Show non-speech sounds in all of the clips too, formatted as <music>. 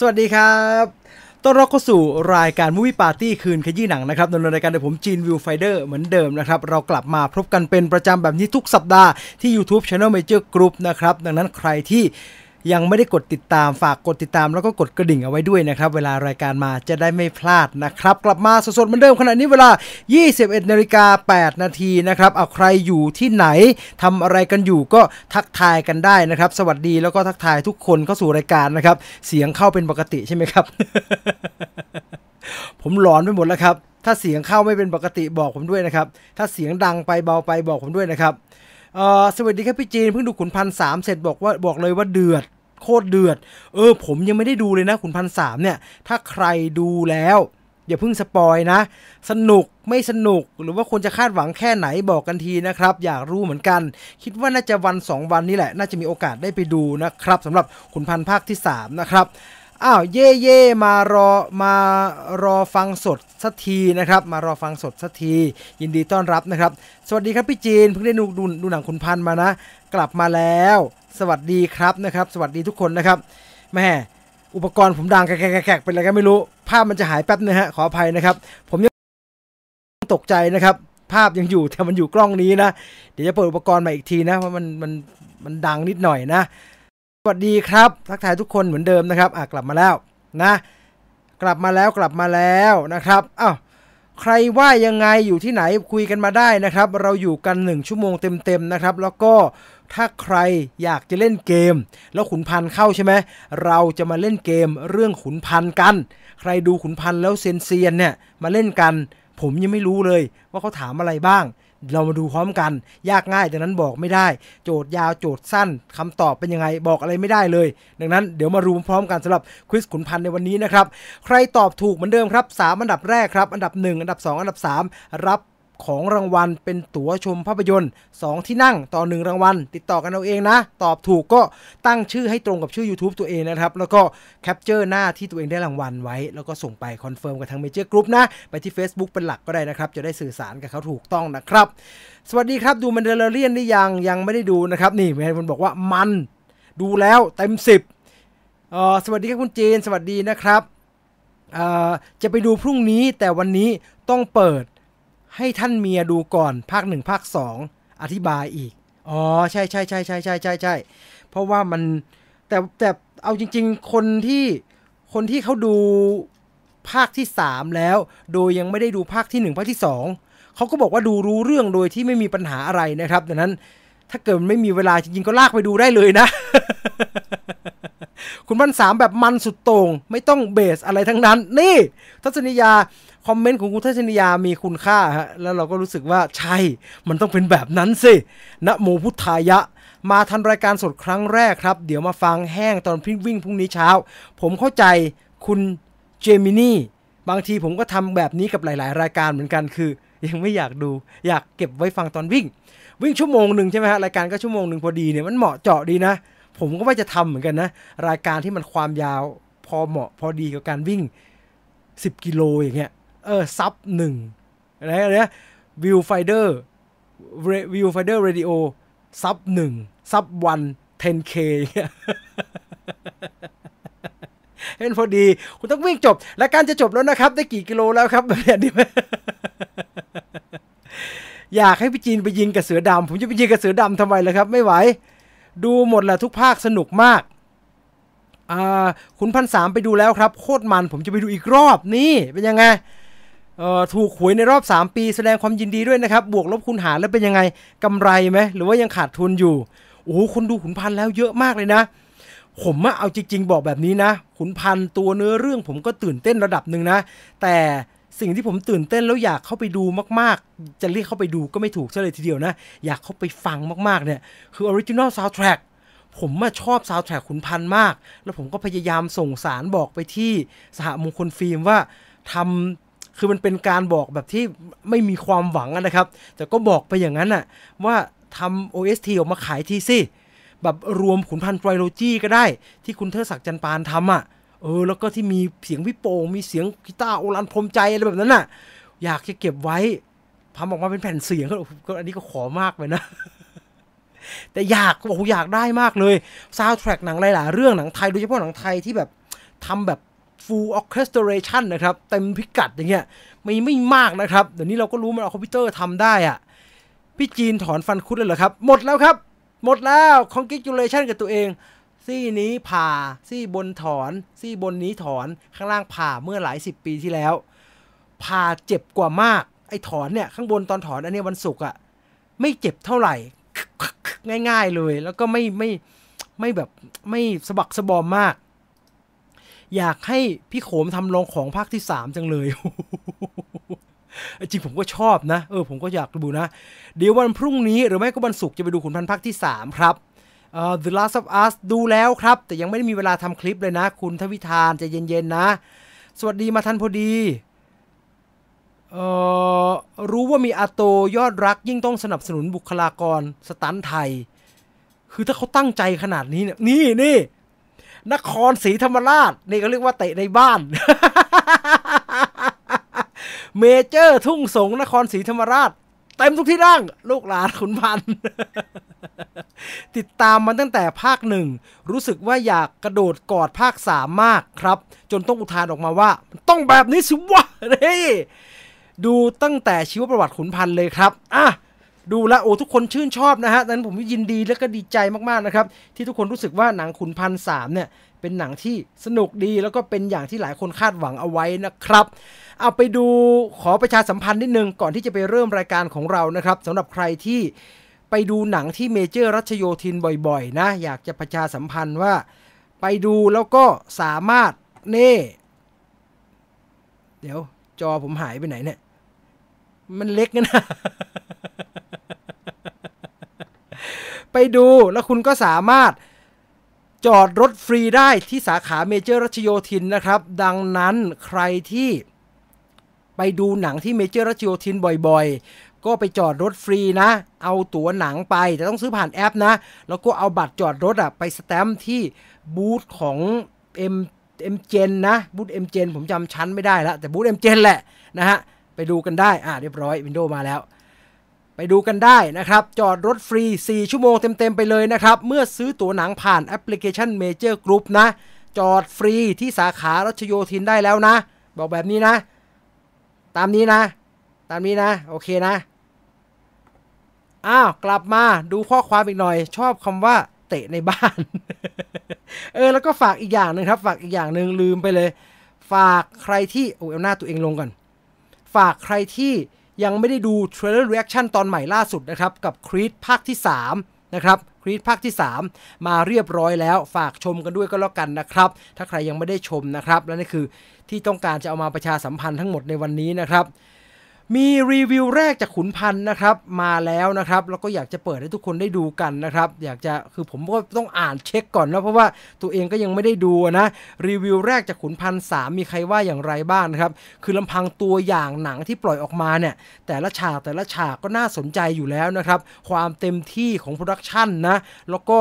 สวัสดีครับต้อนรับเข้าสู่รายการมูวี่ปาร์ตี้คืนขยี้หนังนะครับดำเนินรายการโดยผมจีนวิวไฟเดอร์เหมือนเดิมนะครับ เรากลับมาพบกันเป็นประจำแบบนี้ทุกสัปดาห์ที่ YouTube Channel Major Group นะครับ ดังนั้นใครที่ ยังไม่ได้กดติดตามฝากกดติดตามแล้วก็กดกระดิ่งเอาไว้ด้วยนะครับ เวลารายการมาจะได้ไม่พลาดนะครับ กลับมาสดๆเหมือนเดิมขณะนี้เวลา 21นาฬิกา8นาทีนะครับเอาใครอยู่ที่ไหนทำอะไรกันอยู่ก็ทักทายกันได้นะครับ สวัสดีแล้วก็ทักทายทุกคนเข้าสู่รายการนะครับ เสียงเข้าเป็นปกติใช่ไหมครับ ผมหลอนไปหมดแล้วครับ ถ้าเสียงเข้าไม่เป็นปกติบอกผมด้วยนะครับ ถ้าเสียงดังไปเบาไปบอกผมด้วยนะครับสวัสดีครับพี่จีนเพิ่งดูขุนพันสามเสร็จบอกว่าบอกเลยว่าเดือด โคตรเดือด เออ ผมยังไม่ได้ดูเลยนะขุนพันสามเนี่ย ถ้าใครดูแล้ว อย่าเพิ่งสปอยนะ สนุกไม่สนุกหรือว่าควรจะคาดหวังแค่ไหนบอกกันทีนะครับ อยากรู้เหมือนกัน คิดว่าน่าจะวัน 2 วันนี้แหละ น่าจะมีโอกาสได้ไปดูนะครับสำหรับขุนพันภาคที่ 3 นะครับอ้าวเย่เย่มารอมารอฟังสดสักทีนะครับ มารอฟังสดสักที ยินดีต้อนรับนะครับ สวัสดีครับพี่จีนเพิ่งได้ดูดูดูหนังขุนพันมานะ กลับมาแล้ว สวัสดีครับนะครับ สวัสดีทุกคนนะครับแม่อุปกรณ์ผมดังแกกๆเป็นอะไรก็ไม่รู้ ภาพมันจะหายแป๊บนึงฮะขออภัยนะครับ ผมยังตกใจนะครับ ภาพยังอยู่แต่มันอยู่กล้องนี้นะ เดี๋ยวจะเปิดอุปกรณ์ใหมาอีกทีนะเพราะมันมันมันดังนิดหน่อยนะ สวัสดีครับทักทายทุกคนเหมือนเดิมนะครับอะกลับมาแล้วนะ กลับมาแล้วกลับมาแล้วนะครับอ้าวใครว่ายังไงอยู่ที่ไหนคุยกันมาได้นะครับ เราอยู่กัน 1 ชั่วโมงเต็มๆนะครับ แล้วก็ ถ้าใครอยากจะเล่นเกม แล้วขุนพันธ์เข้าใช่ไหมเราจะมาเล่นเกมเรื่องขุนพันธ์กัน ใครดูขุนพันธ์แล้วเซนเซียนเนี่ยมาเล่นกัน ผมยังไม่รู้เลยว่าเขาถามอะไรบ้าง เรามาดูพร้อมกัน ยากง่ายดังนั้นบอกไม่ได้ โจทย์ยาวโจทย์สั้นคำตอบเป็นยังไงบอกอะไรไม่ได้เลย ดังนั้นเดี๋ยวมารู้พร้อมกันสำหรับควิสขุนพันธ์ในวันนี้นะครับใครตอบถูกเหมือนเดิมครับ3อันดับแรกครับอันดับ 1 อันดับ 2 อันดับ 3 รับ ของรางวัลเป็นตั๋วชมภาพยนตร์ 2 ที่นั่งต่อ 1 รางวัล ติดต่อกันเอาเองนะ ตอบถูกก็ตั้งชื่อให้ตรงกับชื่อ YouTube ตัวเองนะครับ แล้วก็ capture หน้าที่ตัวเองได้รางวัลไว้ แล้วก็ส่งไป confirm กับทางเมเจอร์กรุ๊ปนะ ไปที่ Facebook เป็นหลักก็ได้นะครับ จะได้สื่อสารกับเขาถูกต้องนะครับ สวัสดีครับดู Mandalorian หรือยังยังไม่ได้ดูนะครับนี่มีคนบอกว่ามันดูแล้วเต็ม 10เอ่อสวัสดีครับคุณเจนสวัสดีนะครับเออจะไปดูพรุ่งนี้แต่วันนี้ต้องเปิด ให้ท่านเมียดูก่อนภาคหนึ่งภาคสองอธิบายอีก อ๋อ ใช่ใช่ใช่ใช่ใช่ใช่ใช่เพราะว่ามันแต่แต่เอาจริง ๆ คนที่คนที่เขาดูภาคที่สามแล้ว โดยยังไม่ได้ดูภาคที่หนึ่งภาคที่สองเขาก็บอกว่าดูรู้เรื่องโดยที่ไม่มีปัญหาอะไรนะครับดังนั้นถ้าเกิดไม่มีเวลาจริงๆก็ลากไปดูได้เลยนะ คุณพันสามแบบมันสุดโต่งไม่ต้องเบสอะไรทั้งนั้น นี่ ทัศนียา คอมเมนต์ของคุณทัศนียามีคุณค่าฮะแล้วเราก็รู้สึกว่าใช่มันต้องเป็นแบบนั้นสินะโมพุทธายะ มาทันรายการสดครั้งแรกครับ เดี๋ยวมาฟังแห้งตอนพิวิ่งพรุ่งนี้เช้า ผมเข้าใจคุณเจมินี่บางทีผมก็ทำแบบนี้กับหลาย ๆ รายการเหมือนกันคือ ยังไม่อยากดูอยากเก็บไว้ฟังตอนวิ่ง วิ่งชั่วโมงหนึ่งใช่ไหมฮะรายการก็ชั่วโมงหนึ่งพอดีเนี่ยมันเหมาะเจาะดีนะ ผมก็ว่าจะทำเหมือนกันนะ รายการที่มันความยาวพอเหมาะพอดีกับการวิ่ง 10 กิโลอย่างเงี้ย เออซับหนึ่งอะไรนะวิวไฟเดอร์วิวไฟเดอร์เรดิโอซับหนึ่งซับวัน 10k เงี้ยเห็นพอดี คุณต้องวิ่งจบ และการจะจบแล้วนะครับ ได้กี่กิโลแล้วครับแบบนี้ดีไหมอยากให้พี่จีนไปยิงกับเสือดำผมจะไปยิงกับเสือดำทำไมล่ะครับ ไม่ไหว ดูหมดแหละทุกภาคสนุกมากอ่าคุณพันสามไปดูแล้วครับ โคตรมันผมจะไปดูอีกรอบนี่เป็นยังไง ถูกหวยในรอบ 3 ปีแสดงความยินดีด้วยนะครับ บวกลบคูณหารแล้วเป็นยังไงกำไรไหมหรือว่ายังขาดทุนอยู่โอ้โหคนดูขุนพันแล้วเยอะมากเลยนะ ผมอะเอาจริง ๆ บอกแบบนี้นะ ขุนพันตัวเนื้อเรื่องผมก็ตื่นเต้นระดับหนึ่งนะ แต่สิ่งที่ผมตื่นเต้นแล้วอยากเข้าไปดูมากๆ จะเรียกเข้าไปดูก็ไม่ถูกซะเลยทีเดียวนะ อยากเข้าไปฟังมากๆเนี่ยคือ original soundtrack ผมมาชอบซาวด์แทร็กขุนพันธ์มาก แล้วผมก็พยายามส่งสารบอกไปที่สหมงคลฟิล์มว่าทำ คือมันเป็นการบอกแบบที่ไม่มีความหวังนะครับ แต่ก็บอกไปอย่างนั้นอะว่าทำ OST ออกมาขายทีสิแบบรวมขุนพันธ์ trilogy ก็ได้ ที่คุณเทิดศักดิ์จันทร์ปานทำอะเออแล้วก็ที่มีเสียงพี่โป่งมีเสียงกีตาร์โอฬารพรหมใจอะไรแบบนั้นน่ะ อยากจะเก็บไว้ทำออกมาเป็นแผ่นเสียงก็อันนี้ก็ขอมากไปนะแต่อยากโอ้โหอยากได้มากเลยซาวด์แทร็กหนังหลายๆเรื่องหนังไทยโดยเฉพาะหนังไทยที่แบบทำแบบ full orchestration นะครับ เต็มพิกัดอย่างเงี้ยไม่ไม่มากนะครับ เดี๋ยวนี้เราก็รู้มันเอาคอมพิวเตอร์ทำได้อะพี่จีนถอนฟันคุดเลยเหรอครับ หมดแล้วครับ หมดแล้ว congratulation กับตัวเอง ซี่นี้ผ่า ซี่บนถอน ซี่บนนี้ถอน ข้างล่างผ่าเมื่อหลายสิบปีที่แล้ว ผ่าเจ็บกว่ามาก ไอ้ถอนเนี่ย ข้างบนตอนถอนอันนี้วันศุกร์อะไม่เจ็บเท่าไหร่ ง่าย ๆเลย แล้วก็ไม่ไม่ไม่แบบไม่สะบักสะบอมมาก อยากให้พี่โขมทำลองของภาคที่สามจังเลย จริงผมก็ชอบนะ เออผมก็อยากดูนะ เดี๋ยววันพรุ่งนี้หรือไม่ก็วันศุกร์จะไปดูขุนพันธ์ภาคที่ 3 ครับเอ่อ The Last of Us ดูแล้วครับ แต่ยังไม่ได้มีเวลาทำคลิปเลยนะ คุณทวิธานจะเย็น ๆ นะ สวัสดีมาทันพอดีเอ่อรู้ว่ามีอาโตยอดรักยิ่งต้องสนับสนุนบุคลากรสตันไทย คือถ้าเขาตั้งใจขนาดนี้เนี่ย นี่นี่ นครศรีธรรมราช นี่เขาเรียกว่าเตะในบ้าน เมเจอร์ทุ่งสงนครศรีธรรมราชเต็มทุกที่นั่ง ลูกหลานขุนพันธ์ติดตามมันตั้งแต่ภาคหนึ่ง รู้สึกว่าอยากกระโดดกอดภาคสามมากครับ จนต้องอุทานออกมาว่า ต้องแบบนี้สิวะนี่ดูตั้งแต่ชีวประวัติขุนพันธ์เลยครับ อะ ดูแลโอ้ทุกคนชื่นชอบนะฮะดังนั้นผมยินดีและก็ดีใจมากๆนะครับที่ทุกคนรู้สึกว่าหนังขุนพันสามเนี่ยเป็นหนังที่สนุกดีแล้วก็เป็นอย่างที่หลายคนคาดหวังเอาไว้นะครับ เอาไปดูขอประชาสัมพันธ์นิดนึงก่อนที่จะไปเริ่มรายการของเรานะครับสำหรับใครที่ไปดูหนังที่เมเจอร์รัชโยธินบ่อยๆ นะ อยากจะประชาสัมพันธ์ว่า ไปดูแล้วก็สามารถเน่ เดี๋ยวจอผมหายไปไหนเนี่ย มันเล็กนะ ไปดูแล้วคุณก็สามารถจอดรถฟรีได้ที่สาขาเมเจอร์รัชโยธินนะครับ ดังนั้นใครที่ไปดูหนังที่เมเจอร์รัชโยธินบ่อยๆ ก็ไปจอดรถฟรีนะ เอาตั๋วหนังไป แต่ต้องซื้อผ่านแอปนะ แล้วก็เอาบัตรจอดรถอะไปสแตมป์ที่บูธของ M M Gen นนะบูธ M Gen ผมจำชั้นไม่ได้แล้วแต่บูธ M Gen แหละนะฮะ ไปดูกันได้ อ่าเรียบร้อย window มาแล้ว ไปดูกันได้นะครับ จอดรถฟรี 4 ชั่วโมงเต็ม ๆ ไปเลยนะครับ เมื่อซื้อตั๋วหนังผ่านแอปพลิเคชัน Major Group นะ จอดฟรีที่สาขารัชโยธินได้แล้วนะ บอกแบบนี้นะ ตามนี้นะ ตามนี้นะ โอเคนะ อ้าว กลับมาดูข้อความอีกหน่อย ชอบคำว่าเตะในบ้าน เออ แล้วก็ฝากอีกอย่างหนึ่งครับ ฝากอีกอย่างหนึ่งลืมไปเลย ฝากใครที่โอ้ยเอาหน้าตัวเองลงก่อน ฝากใครที่ ยังไม่ได้ดู trailer reaction ตอนใหม่ล่าสุดนะครับ กับ Creed ภาคที่ 3 นะครับครีดภาคที่ 3 มาเรียบร้อยแล้วฝากชมกันด้วยก็แล้วกันนะครับ ถ้าใครยังไม่ได้ชมนะครับ และนี่คือที่ต้องการจะเอามาประชาสัมพันธ์ทั้งหมดในวันนี้นะครับ มีรีวิวแรกจากขุนพันธ์นะครับ มาแล้วนะครับ แล้วก็อยากจะเปิดให้ทุกคนได้ดูกันนะครับ อยากจะคือผมก็ต้องอ่านเช็คก่อนนะเพราะว่าตัวเองก็ยังไม่ได้ดูนะรีวิวแรกจากขุนพันธ์สามมีใครว่าอย่างไรบ้างนะครับ คือลำพังตัวอย่างหนังที่ปล่อยออกมาเนี่ย แต่ละฉากแต่ละฉากก็น่าสนใจอยู่แล้วนะครับ ความเต็มที่ของ production นะแล้วก็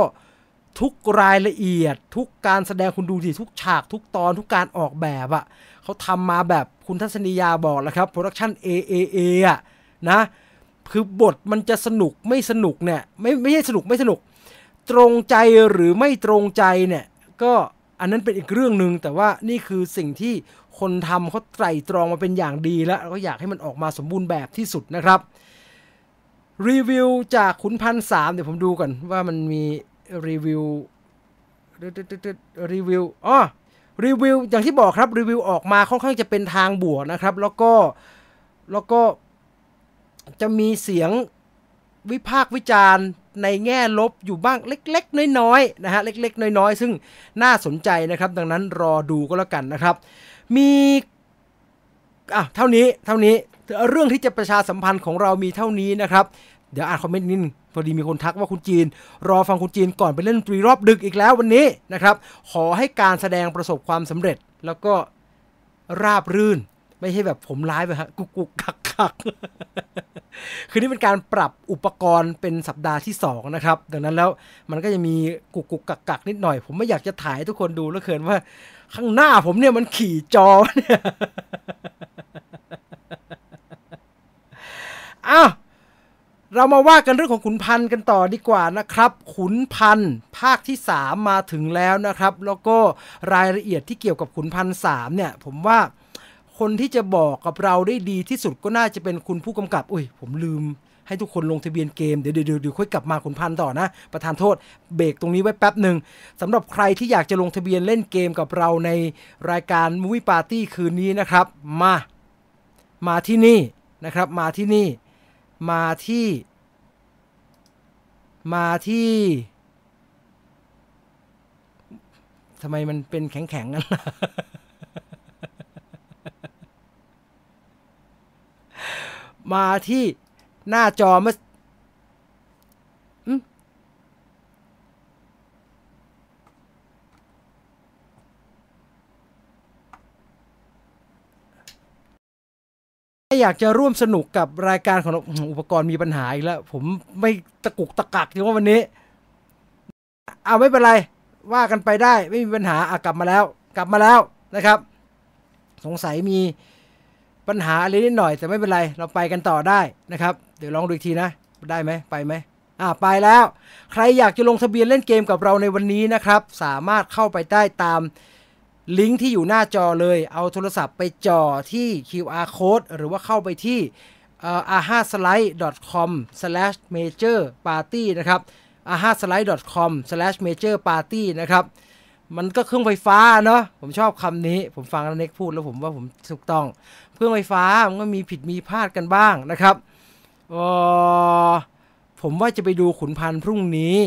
ทุกรายละเอียด ทุกการแสดงคุณดูสิทุกฉากทุกตอนทุกการออกแบบอะ เขาทำมาแบบคุณทัศนียาบอกแล้วครับโปรดักชัน AAA อะนะ คือบทมันจะสนุกไม่สนุกเนี่ยไม่ไม่ใช่สนุกไม่สนุก ตรงใจหรือไม่ตรงใจเนี่ย ก็อันนั้นเป็นอีกเรื่องหนึ่งแต่ว่านี่คือสิ่งที่คนทำเขาไตรตรองมาเป็นอย่างดีแล้วก็อยากให้มันออกมาสมบูรณ์แบบที่สุดนะครับรีวิวจากขุนพันสามเดี๋ยวผมดูก่อนว่ามันมีรีวิวรีวิวอ๋อ รีวิวอย่างที่บอกครับรีวิวออกมาค่อนข้างจะเป็นทางบวกนะครับ แล้วก็แล้วก็จะมีเสียงวิพากษ์วิจารณ์ในแง่ลบอยู่บ้างเล็ก ๆ น้อยๆนะฮะเล็ก ๆ น้อยๆ ซึ่งน่าสนใจนะครับ ดังนั้นรอดูก็แล้วกันนะครับ มีอะเท่านี้เท่านี้เรื่องที่จะประชาสัมพันธ์ของเรามีเท่านี้นะครับ เดี๋ยวอ่านคอมเมนต์นิดนึงพอดีมีคนทักว่าคุณจีน รอฟังคุณจีนก่อนไปเล่นดนตรีรอบดึกอีกแล้ววันนี้นะครับ ขอให้การแสดงประสบความสำเร็จแล้วก็ราบรื่น ไม่ใช่แบบผมร้ายไปฮะกุกกุกกักกักคือนี่เป็นการปรับอุปกรณ์เป็นสัปดาห์ที่ 2 นะครับ ดังนั้นแล้วมันก็จะมีกุกกุกกักกักนิดหน่อย ผมไม่อยากจะถ่ายให้ทุกคนดูแล้วเกินว่า ข้างหน้าผมเนี่ยมันขี่จอเนี่ยอ้าว เรามาว่ากันเรื่องของขุนพันธ์กันต่อดีกว่านะครับ ขุนพันธ์ภาคที่ 3 มาถึงแล้วนะครับ แล้วก็รายละเอียดที่เกี่ยวกับขุนพันธ์สามเนี่ย ผมว่าคนที่จะบอกกับเราได้ดีที่สุดก็น่าจะเป็นคุณผู้กำกับ อุ้ย ผมลืมให้ทุกคนลงทะเบียนเกม เดี๋ยวเดี๋ยวเดี๋ยวค่อยกลับมาขุนพันธ์ต่อนะ ประธานโทษเบรกตรงนี้ไว้แป๊บหนึ่งสำหรับใครที่อยากจะลงทะเบียนเล่นเกมกับเราในรายการ Movie Party คืนนี้นะครับ มา มาที่นี่นะครับ มาที่นี่ มาที่ มาที่ทำไมมันเป็นแข็งๆกันล่ะมาที่หน้าจอเมื่อ ถ้าอยากจะร่วมสนุกกับรายการของเราอุปกรณ์มีปัญหาอีกแล้ว ผมไม่ตะกุกตะกักที่ว่าวันนี้เอาไม่เป็นไร ว่ากันไปได้ไม่มีปัญหาอะกลับมาแล้ว กลับมาแล้วนะครับ สงสัยมีปัญหาอะไรนิดหน่อย แต่ไม่เป็นไร เราไปกันต่อได้นะครับ เดี๋ยวลองดูอีกทีนะ ได้ไหมไปไหมอ่าไปแล้ว ใครอยากจะลงทะเบียนเล่นเกมกับเราในวันนี้นะครับ สามารถเข้าไปได้ตาม ลิงก์ที่อยู่หน้าจอเลย เอาโทรศัพท์ไปจ่อที่ QR code หรือว่าเข้าไปที่ a h a s l i d e c o m major party นะครับ a h a s l i d e c o m major party นะครับ มันก็เครื่องไฟฟ้าเนาะ ผมชอบคำนี้ ผมฟังแล้วเน็กพูดแล้วผมว่าผมถูกต้อง เครื่องไฟฟ้ามันก็มีผิดมีพลาดกันบ้างนะครับผมว่าจะไปดูขุนพันธ์พรุ่งนี้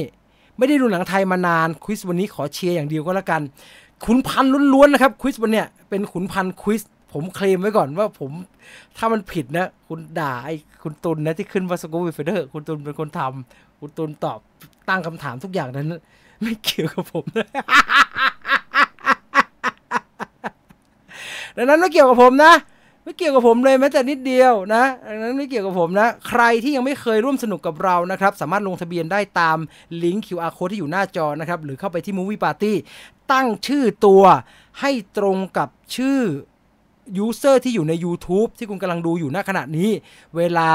ไม่ได้ดูหนังไทยมานานควิสวันนี้ขอเชียร์อย่างเดียวก็แล้วกัน ขุนพันธ์ล้วนๆนะครับควิสวันเนี้ยเป็นขุนพันธ์ควิสผมเคลมไว้ก่อนว่าผมถ้ามันผิดนะ คุณด่าไอ้คุณตุลนะที่ขึ้นว่าสกู๊ปเฟเดอร์คุณตุลเป็นคนทำคุณตุลตอบตั้งคำถามทุกอย่างนั้น ไม่เกี่ยวกับผมนะดังนั้นไม่เกี่ยวกับผมนะ ไม่เกี่ยวกับผมเลยแม้แต่นิดเดียวนะดังนั้นไม่เกี่ยวกับผมนะ ใครที่ยังไม่เคยร่วมสนุกกับเรานะครับ สามารถลงทะเบียนได้ตามลิงก์ QR code ที่อยู่หน้าจอนะครับ หรือเข้าไปที่ Movie Party ตั้งชื่อตัวให้ตรงกับชื่อยูเซอร์ที่อยู่ใน YouTube ที่คุณกำลังดูอยู่ณขณะนี้ เวลา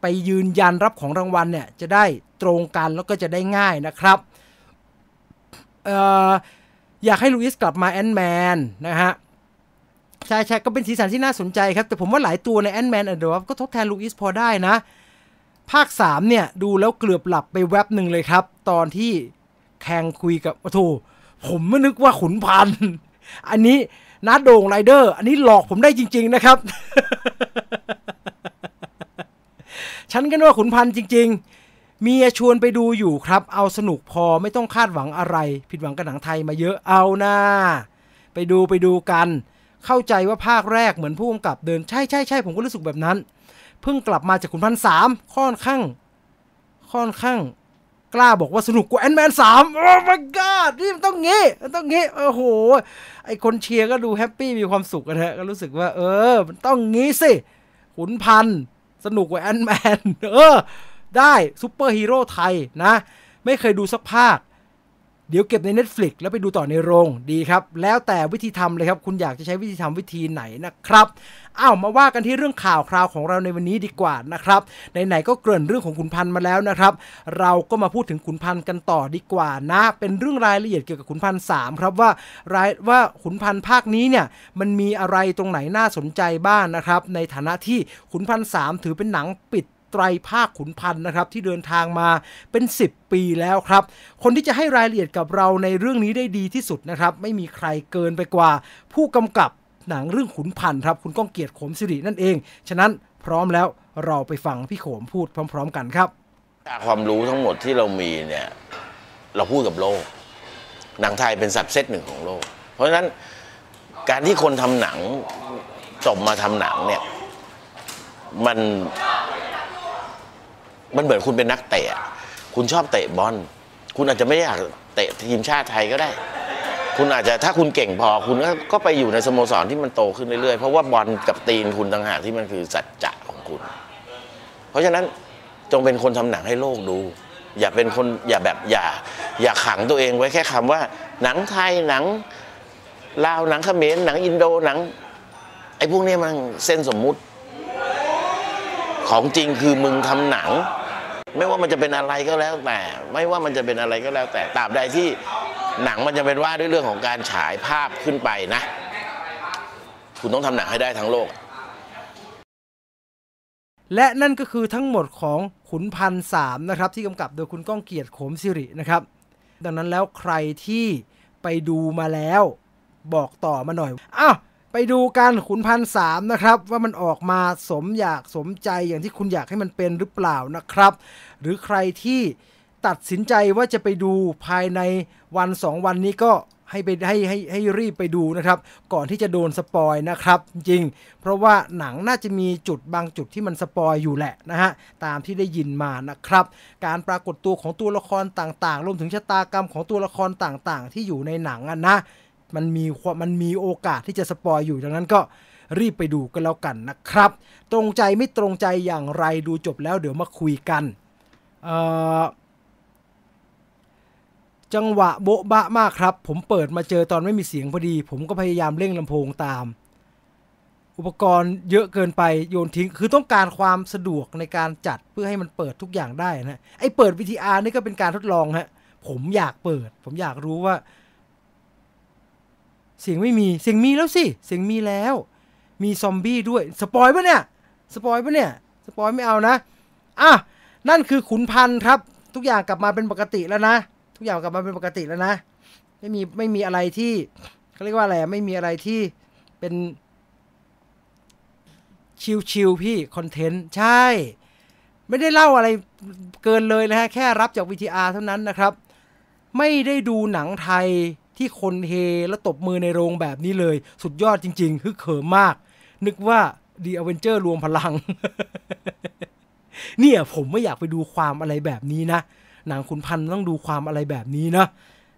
ไปยืนยันรับของรางวัลเนี่ยจะได้ตรงกันแล้วก็จะได้ง่ายนะครับอออยากให้ลูอิสกลับมา Ant-Man นะฮะ ใช่ใช่ก็เป็นสีสันที่น่าสนใจครับ แต่ผมว่าหลายตัวใน Ant-Man เดอร์ก็ทดแทนลูอิสพอได้นะ ภาค 3 เนี่ย ดูแล้วเกือบหลับไปแวบหนึ่งเลยครับ ตอนที่แคงคุยกับโอ้โถผมไม่นึกว่าขุนพันธ์อันนี้นาโด่งไรเดอร์ อันนี้หลอกผมได้จริง ๆ นะครับ ฉันก็นึกว่าขุนพันธ์จริง ๆ มีชวนไปดูอยู่ครับ เอาสนุกพอไม่ต้องคาดหวังอะไร ผิดหวังกับหนังไทยมาเยอะเอานะ ไปดูไปดูกัน เข้าใจว่าภาคแรกเหมือนผู้กำกับเดินใช่ใช่ใช่ผมก็รู้สึกแบบนั้น เพิ่งกลับมาจากขุนพันสามค่อนข้าง ค่อนข้าง กล้าบอกว่าสนุกกว่าแอนแมนสามโอ้ my god นี่มันต้องงี้มันต้องงี้โอ้โห ไอคนเชียร์ก็ดู happy มีความสุขกันฮะก็รู้สึกว่า เออ มันต้องงี้สิขุนพันธ์สนุกกว่า Ant-Man เออได้ซูเปอร์ฮีโร่ไทยนะ ไม่เคยดูสักภาค เดี๋ยวเก็บใน Netflix แล้วไปดูต่อในโรงดีครับ แล้วแต่วิธีทำเลยครับ คุณอยากจะใช้วิธีทำวิธีไหนนะครับอ้าวมาว่ากันที่เรื่องข่าวคราวของเราในวันนี้ดีกว่านะครับไหนๆก็เกริ่นเรื่องของขุนพันธ์มาแล้วนะครับ เราก็มาพูดถึงขุนพันธ์กันต่อดีกว่านะ เป็นเรื่องรายละเอียดเกี่ยวกับขุนพันธ์สามครับว่ารายว่าขุนพันธ์ภาคนี้เนี่ยมันมีอะไรตรงไหนน่าสนใจบ้างนะครับ ในฐานะที่ขุนพันธ์สามถือเป็นหนังปิด ไตรภาคขุนพันธ์นะครับ ที่เดินทางมาเป็น 10 ปีแล้วครับ คนที่จะให้รายละเอียดกับเราในเรื่องนี้ได้ดีที่สุดนะครับ ไม่มีใครเกินไปกว่า ผู้กำกับหนังเรื่องขุนพันธ์ครับคุณก้องเกียรติขมสิรินั่นเอง ฉะนั้นพร้อมแล้วเราไปฟังพี่โขมพูดพร้อม ๆ กันครับจากความรู้ทั้งหมดที่เรามีเนี่ยเราพูดกับโลก หนังไทยเป็นสับเซตหนึ่งของโลก เพราะฉะนั้นการที่คนทำหนังจบมาทำหนังเนี่ยมัน มันเหมือนคุณเป็นนักเตะ คุณชอบเตะบอล คุณอาจจะไม่อยากเตะทีมชาติไทยก็ได้ คุณอาจจะถ้าคุณเก่งพอคุณก็ก็ไปอยู่ในสโมสรที่มันโตขึ้นเรื่อยๆ เพราะว่าบอลกับตีนคุณต่างหากที่มันคือสัจจะของคุณ เพราะฉะนั้นจงเป็นคนทำหนังให้โลกดู อย่าเป็นคนอย่าแบบอย่า อย่าขังตัวเองไว้แค่คำว่า หนังไทยหนังลาวหนังเขมรหนังอินโดหนังไอ้พวกนี้มันเส้นสมมุติ ของจริงคือมึงทำหนัง ไม่ว่ามันจะเป็นอะไรก็แล้วแต่ ไม่ว่ามันจะเป็นอะไรก็แล้วแต่ตราบใดที่หนังมันจะเป็นว่าด้วยเรื่องของการฉายภาพขึ้นไปนะ คุณต้องทำหนังให้ได้ทั้งโลก และนั่นก็คือทั้งหมดของขุนพันสามนะครับ ที่กำกับโดยคุณก้องเกียรติโขมสิรินะครับ ดังนั้นแล้วใครที่ไปดูมาแล้ว บอกต่อมาหน่อยอ้าว ไปดูกันขุนพันสามนะครับ ว่ามันออกมาสมอยากสมใจอย่างที่คุณอยากให้มันเป็นหรือเปล่านะครับ หรือใครที่ตัดสินใจว่าจะไปดูภายในวันสองวันนี้ก็ให้ไปให้ให้ให้รีบไปดูนะครับ ก่อนที่จะโดน spoil นะครับ จริง เพราะว่าหนังน่าจะมีจุดบางจุดที่มัน spoil อยู่แหละนะฮะตามที่ได้ยินมานะครับ การปรากฏตัวของตัวละครต่างๆรวมถึงชะตากรรมของตัวละครต่างๆ ที่อยู่ในหนังอะนะ มันมีความมันมีโอกาสที่จะ spoil อยู่ดังนั้นก็รีบไปดูกันแล้วกันนะครับ ตรงใจไม่ตรงใจอย่างไรดูจบแล้วเดี๋ยวมาคุยกันจังหวะโบ๊ะบะมากครับ ผมเปิดมาเจอตอนไม่มีเสียงพอดี ผมก็พยายามเร่งลำโพงตาม อุปกรณ์เยอะเกินไปโยนทิ้ง คือต้องการความสะดวกในการจัดเพื่อให้มันเปิดทุกอย่างได้นะไอ้เปิด VTR นี่ก็เป็นการทดลองฮะผมอยากเปิด ผมอยากรู้ว่า เสียงไม่มีเสียงมีแล้วสิเสียงมีแล้ว มีซอมบี้ด้วยสปอยปะเนี่ยสปอยปะเนี่ยสปอยไม่เอานะอะนั่นคือขุนพันธ์ครับ ทุกอย่างกลับมาเป็นปกติแล้วนะ ทุกอย่างกลับมาเป็นปกติแล้วนะ ไม่มีไม่มีอะไรที่เขาเรียกว่าอะไรไม่มีอะไรที่เป็นชิวๆพี่คอนเทนต์ใช่ ไม่ได้เล่าอะไรเกินเลยนะฮะแค่รับจาก VTR เท่านั้นนะครับ ไม่ได้ดูหนังไทย ที่คนเฮและตบมือในโรงแบบนี้เลย สุดยอดจริงๆฮึกเหิมมาก นึกว่า The Avenger รวมพลัง เนี่ยผมไม่อยากไปดูความอะไรแบบนี้นะหนังขุนพันธ์ต้องดูความอะไรแบบนี้นะ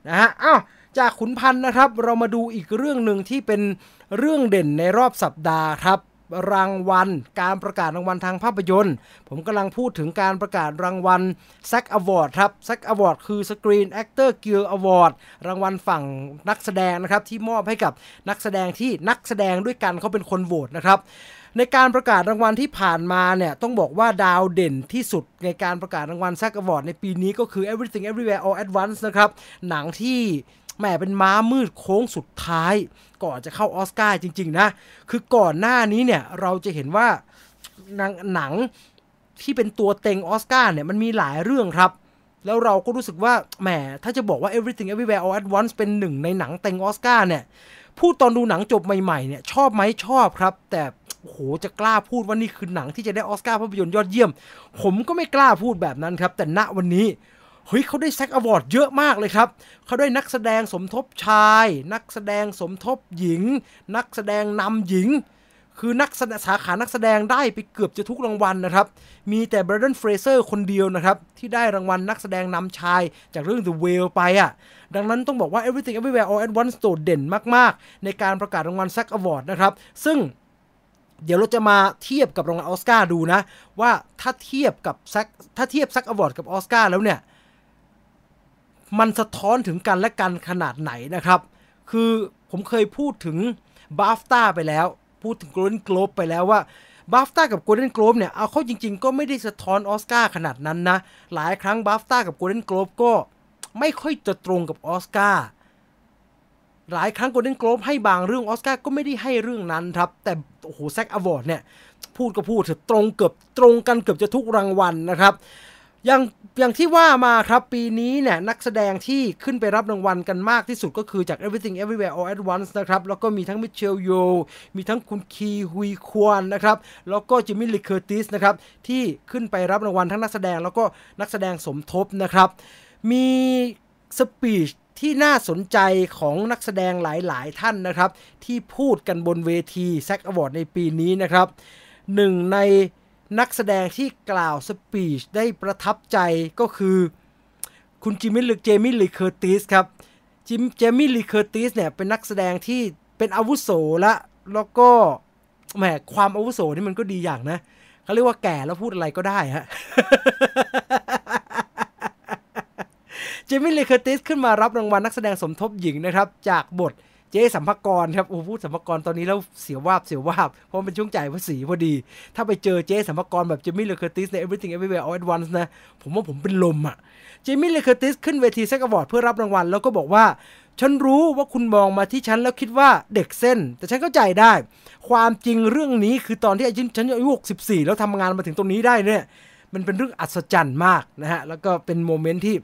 นะฮะอ้าวจากขุนพันธ์นะครับ เรามาดูอีกเรื่องหนึ่งที่เป็นเรื่องเด่นในรอบสัปดาห์ครับ รางวัล การประกาศรางวัลทางภาพยนตร์ ผมกำลังพูดถึงการประกาศรางวัล SAG Award ครับ SAG Award คือ Screen Actor Guild Award รางวัลฝั่งนักแสดงนะครับที่มอบให้กับนักแสดงที่นักแสดงด้วยกันเขาเป็นคนโหวตนะครับในการประกาศรางวัลที่ผ่านมาเนี่ยต้องบอกว่าดาวเด่นที่สุดในการประกาศรางวัล SAG Award ในปีนี้ก็คือ Everything Everywhere All at Once นะครับหนังที่ แหมเป็นม้ามืดโค้งสุดท้าย ก่อนจะเข้าออสการ์จริง ๆ นะ คือก่อนหน้านี้เนี่ยเราจะเห็นว่าหนังหนังที่เป็นตัวเต็งออสการ์เนี่ยมันมีหลายเรื่องครับ แล้วเราก็รู้สึกว่าแหมถ้าจะบอกว่า Everything Everywhere All at Once เป็นหนึ่งในหนังเต็งออสการ์เนี่ยพูดตอนดูหนังจบใหม่ๆเนี่ยชอบไหมชอบครับ แต่โหจะกล้าพูดว่านี่คือหนังที่จะได้ออสการ์ภาพยนตร์ยอดเยี่ยม ผมก็ไม่กล้าพูดแบบนั้นครับ แต่ณวันนี้ เฮ้ยเขาได้ SAG Award เยอะมากเลยครับ เขาได้นักแสดงสมทบชาย นักแสดงสมทบหญิง นักแสดงนำหญิง คือนักสาขานักแสดงได้ไปเกือบจะทุกรางวัลนะครับ มีแต่ b r ร d ดนเฟรเซอร์คนเดียวนะครับ ที่ได้รางวัลนักแสดงนำชายจากเรื่อง The Whale ไปอะ ดังนั้นต้องบอกว่า Everything Everywhere All at Once โดดเด่นมากๆ ในการประกาศรางวัล SAG Award นะครับ ซึ่งเดี๋ยวเราจะมาเทียบกับรางวัลออสการ์ดูนะ ว่าถ้าเทียบกับ SAG ถ้าเทียบ SAG Award กับออสการ์แล้วเนี่ย มันสะท้อนถึงกันและกันขนาดไหนนะครับ คือผมเคยพูดถึงบ a ฟต้าไปแล้ว พูดถึง Golden Globe ไปแล้วว่าบ a ฟต้ากับ Golden Globe เนี่ย เอาเข้าจริงๆ ก็ไม่ได้สะท้อนออสการ์ขนาดนั้นนะ หลายครั้งบ a ฟต้ากับ Golden Globe ก็ไม่ค่อยจะตรงกับออสการ์หลายครั้ง Golden Globe ให้บางเรื่องออสการ์ก็ไม่ได้ให้เรื่องนั้นครับ แต่โอ้โห SAG Award เนี่ย พูดก็พูดเถอะตรงเกือบตรงกันเกือบจะทุกรางวัลนะครับ อย่างอย่างที่ว่ามาครับปีนี้เนี่ยนักแสดงที่ขึ้นไปรับรางวัลกันมากที่สุดก็คือจาก Everything Everywhere All at Once นะครับ แล้วก็มีทั้งมิเชลโยมีทั้งคุณคีฮุยควนนะครับ แล้วก็เจมี่ลีเคอร์ติสนะครับ ที่ขึ้นไปรับรางวัลทั้งนักแสดงแล้วก็นักแสดงสมทบนะครับ มี speech ที่น่าสนใจของนักแสดงหลาย ๆ ท่านนะครับ ที่พูดกันบนเวที SAG Award ในปีนี้นะครับหนึ่งใน นักแสดงที่กล่าว speech ได้ประทับใจก็คือ คุณจิมมี่ลิเจมี่ลีเคอร์ติสครับจิมเจมี่ลีเคอร์ติสเนี่ยเป็นนักแสดงที่เป็นอาวุโสละแล้วก็แหมความอาวุโสนี่มันก็ดีอย่างนะเขาเรียกว่าแก่แล้วพูดอะไรก็ได้ฮะเจมี่ลีเคอร์ติสขึ้นมารับรางวัลนักแสดงสมทบหญิงนะครับ จากบท เจ๊สรรพากรครับโอ้พูดสรรพากรตอนนี้แล้วเสียววาบเสียววาบเพราะมันเป็นช่วงจ่ายภาษีพอดี ถ้าไปเจอเจ๊สรรพากรแบบเจมี่ลีเคอร์ติสใน Everything Everywhere All at Once นะ ผมว่าผมเป็นลมอะเจมี่ลีเคอร์ติสขึ้นเวที SAG Award เพื่อรับรางวัล แล้วก็บอกว่า ฉันรู้ว่าคุณมองมาที่ฉันแล้วคิดว่าเด็กเส้น แต่ฉันเข้าใจได้ ความจริงเรื่องนี้คือตอนที่ฉันอายุ64 แล้วทำงานมาถึงตรงนี้ได้เนี่ยมันเป็นเรื่องอัศจรรย์มากนะฮะแล้วก็เป็น moment ที่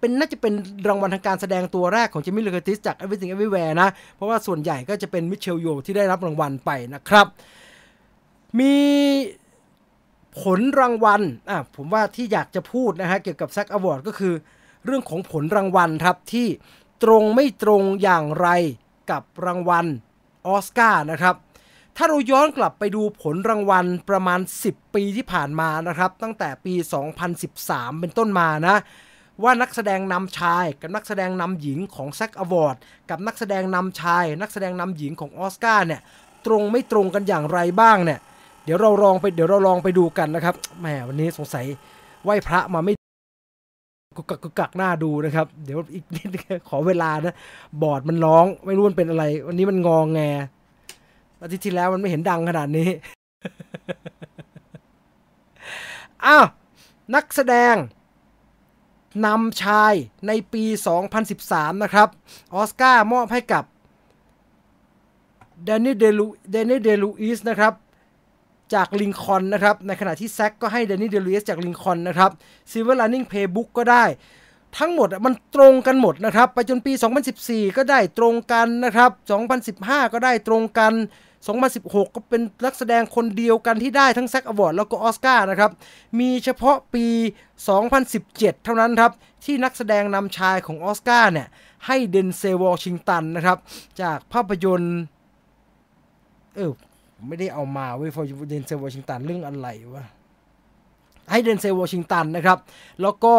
เป็นน่าจะเป็นรางวัลทางการแสดงตัวแรกของเจมี่ลีเคอร์ติสจาก Everything Everywhere นะ เพราะว่าส่วนใหญ่ก็จะเป็นมิเชลโยที่ได้รับรางวัลไปนะครับ มีผลรางวัลอะผมว่าที่อยากจะพูดนะฮะเกี่ยวกับ SAG Award ก็คือเรื่องของผลรางวัลครับที่ตรงไม่ตรงอย่างไรกับรางวัลออสการ์นะครับ ถ้าเราย้อนกลับไปดูผลรางวัลประมาณ 10 ปีที่ผ่านมานะครับ ตั้งแต่ปี 2013 เป็นต้นมานะ ว่านักแสดงนำชาย กับนักแสดงนำหญิงของ SAG Award กับนักแสดงนำชาย นักแสดงนำหญิงของออสการ์เนี่ยตรงไม่ตรงกันอย่างไรบ้างเนี่ยเดี๋ยวเราลองไปเดี๋ยวเราลองไปดูกันนะครับแหมวันนี้สงสัยไหว้พระมาไม่กุกกักกุกกักหน้าดูนะครับ เดี๋ยวอีกนิดขอเวลานะบอร์ดมันร้องไม่รู้มันเป็นอะไร วันนี้มันงองแงอาทิตย์ที่แล้วมันไม่เห็นดังขนาดนี้อ้าวนักแสดง นำชายในปี 2013 นะครับ ออสการ์มอบให้กับแดเนียลเดย์ลูแดเนียลเดย์ลูอิสนะครับ จากลิงคอนนะครับ ในขณะที่ SAG ก็ให้แดเนียลเดย์ลูอิสจากลิงคอนนะครับ Silver Linings Playbook ก็ได้ ทั้งหมดอะมันตรงกันหมดนะครับ ไปจนปี 2014 ก็ได้ตรงกันนะครับ 2015 ก็ได้ตรงกัน 2016 ก็เป็นนักแสดงคนเดียวกันที่ได้ทั้ง SAG Award แล้วก็ออสการ์นะครับ มีเฉพาะปี 2017 เท่านั้นครับ ที่นักแสดงนำชายของออสการ์เนี่ย ให้เดนเซลวอชิงตันนะครับ จากภาพยนตร์ เออไม่ได้เอามาเว้ย for เดนเซลวอชิงตันเรื่องอะไรวะให้เดนเซลวอชิงตันนะครับ แล้วก็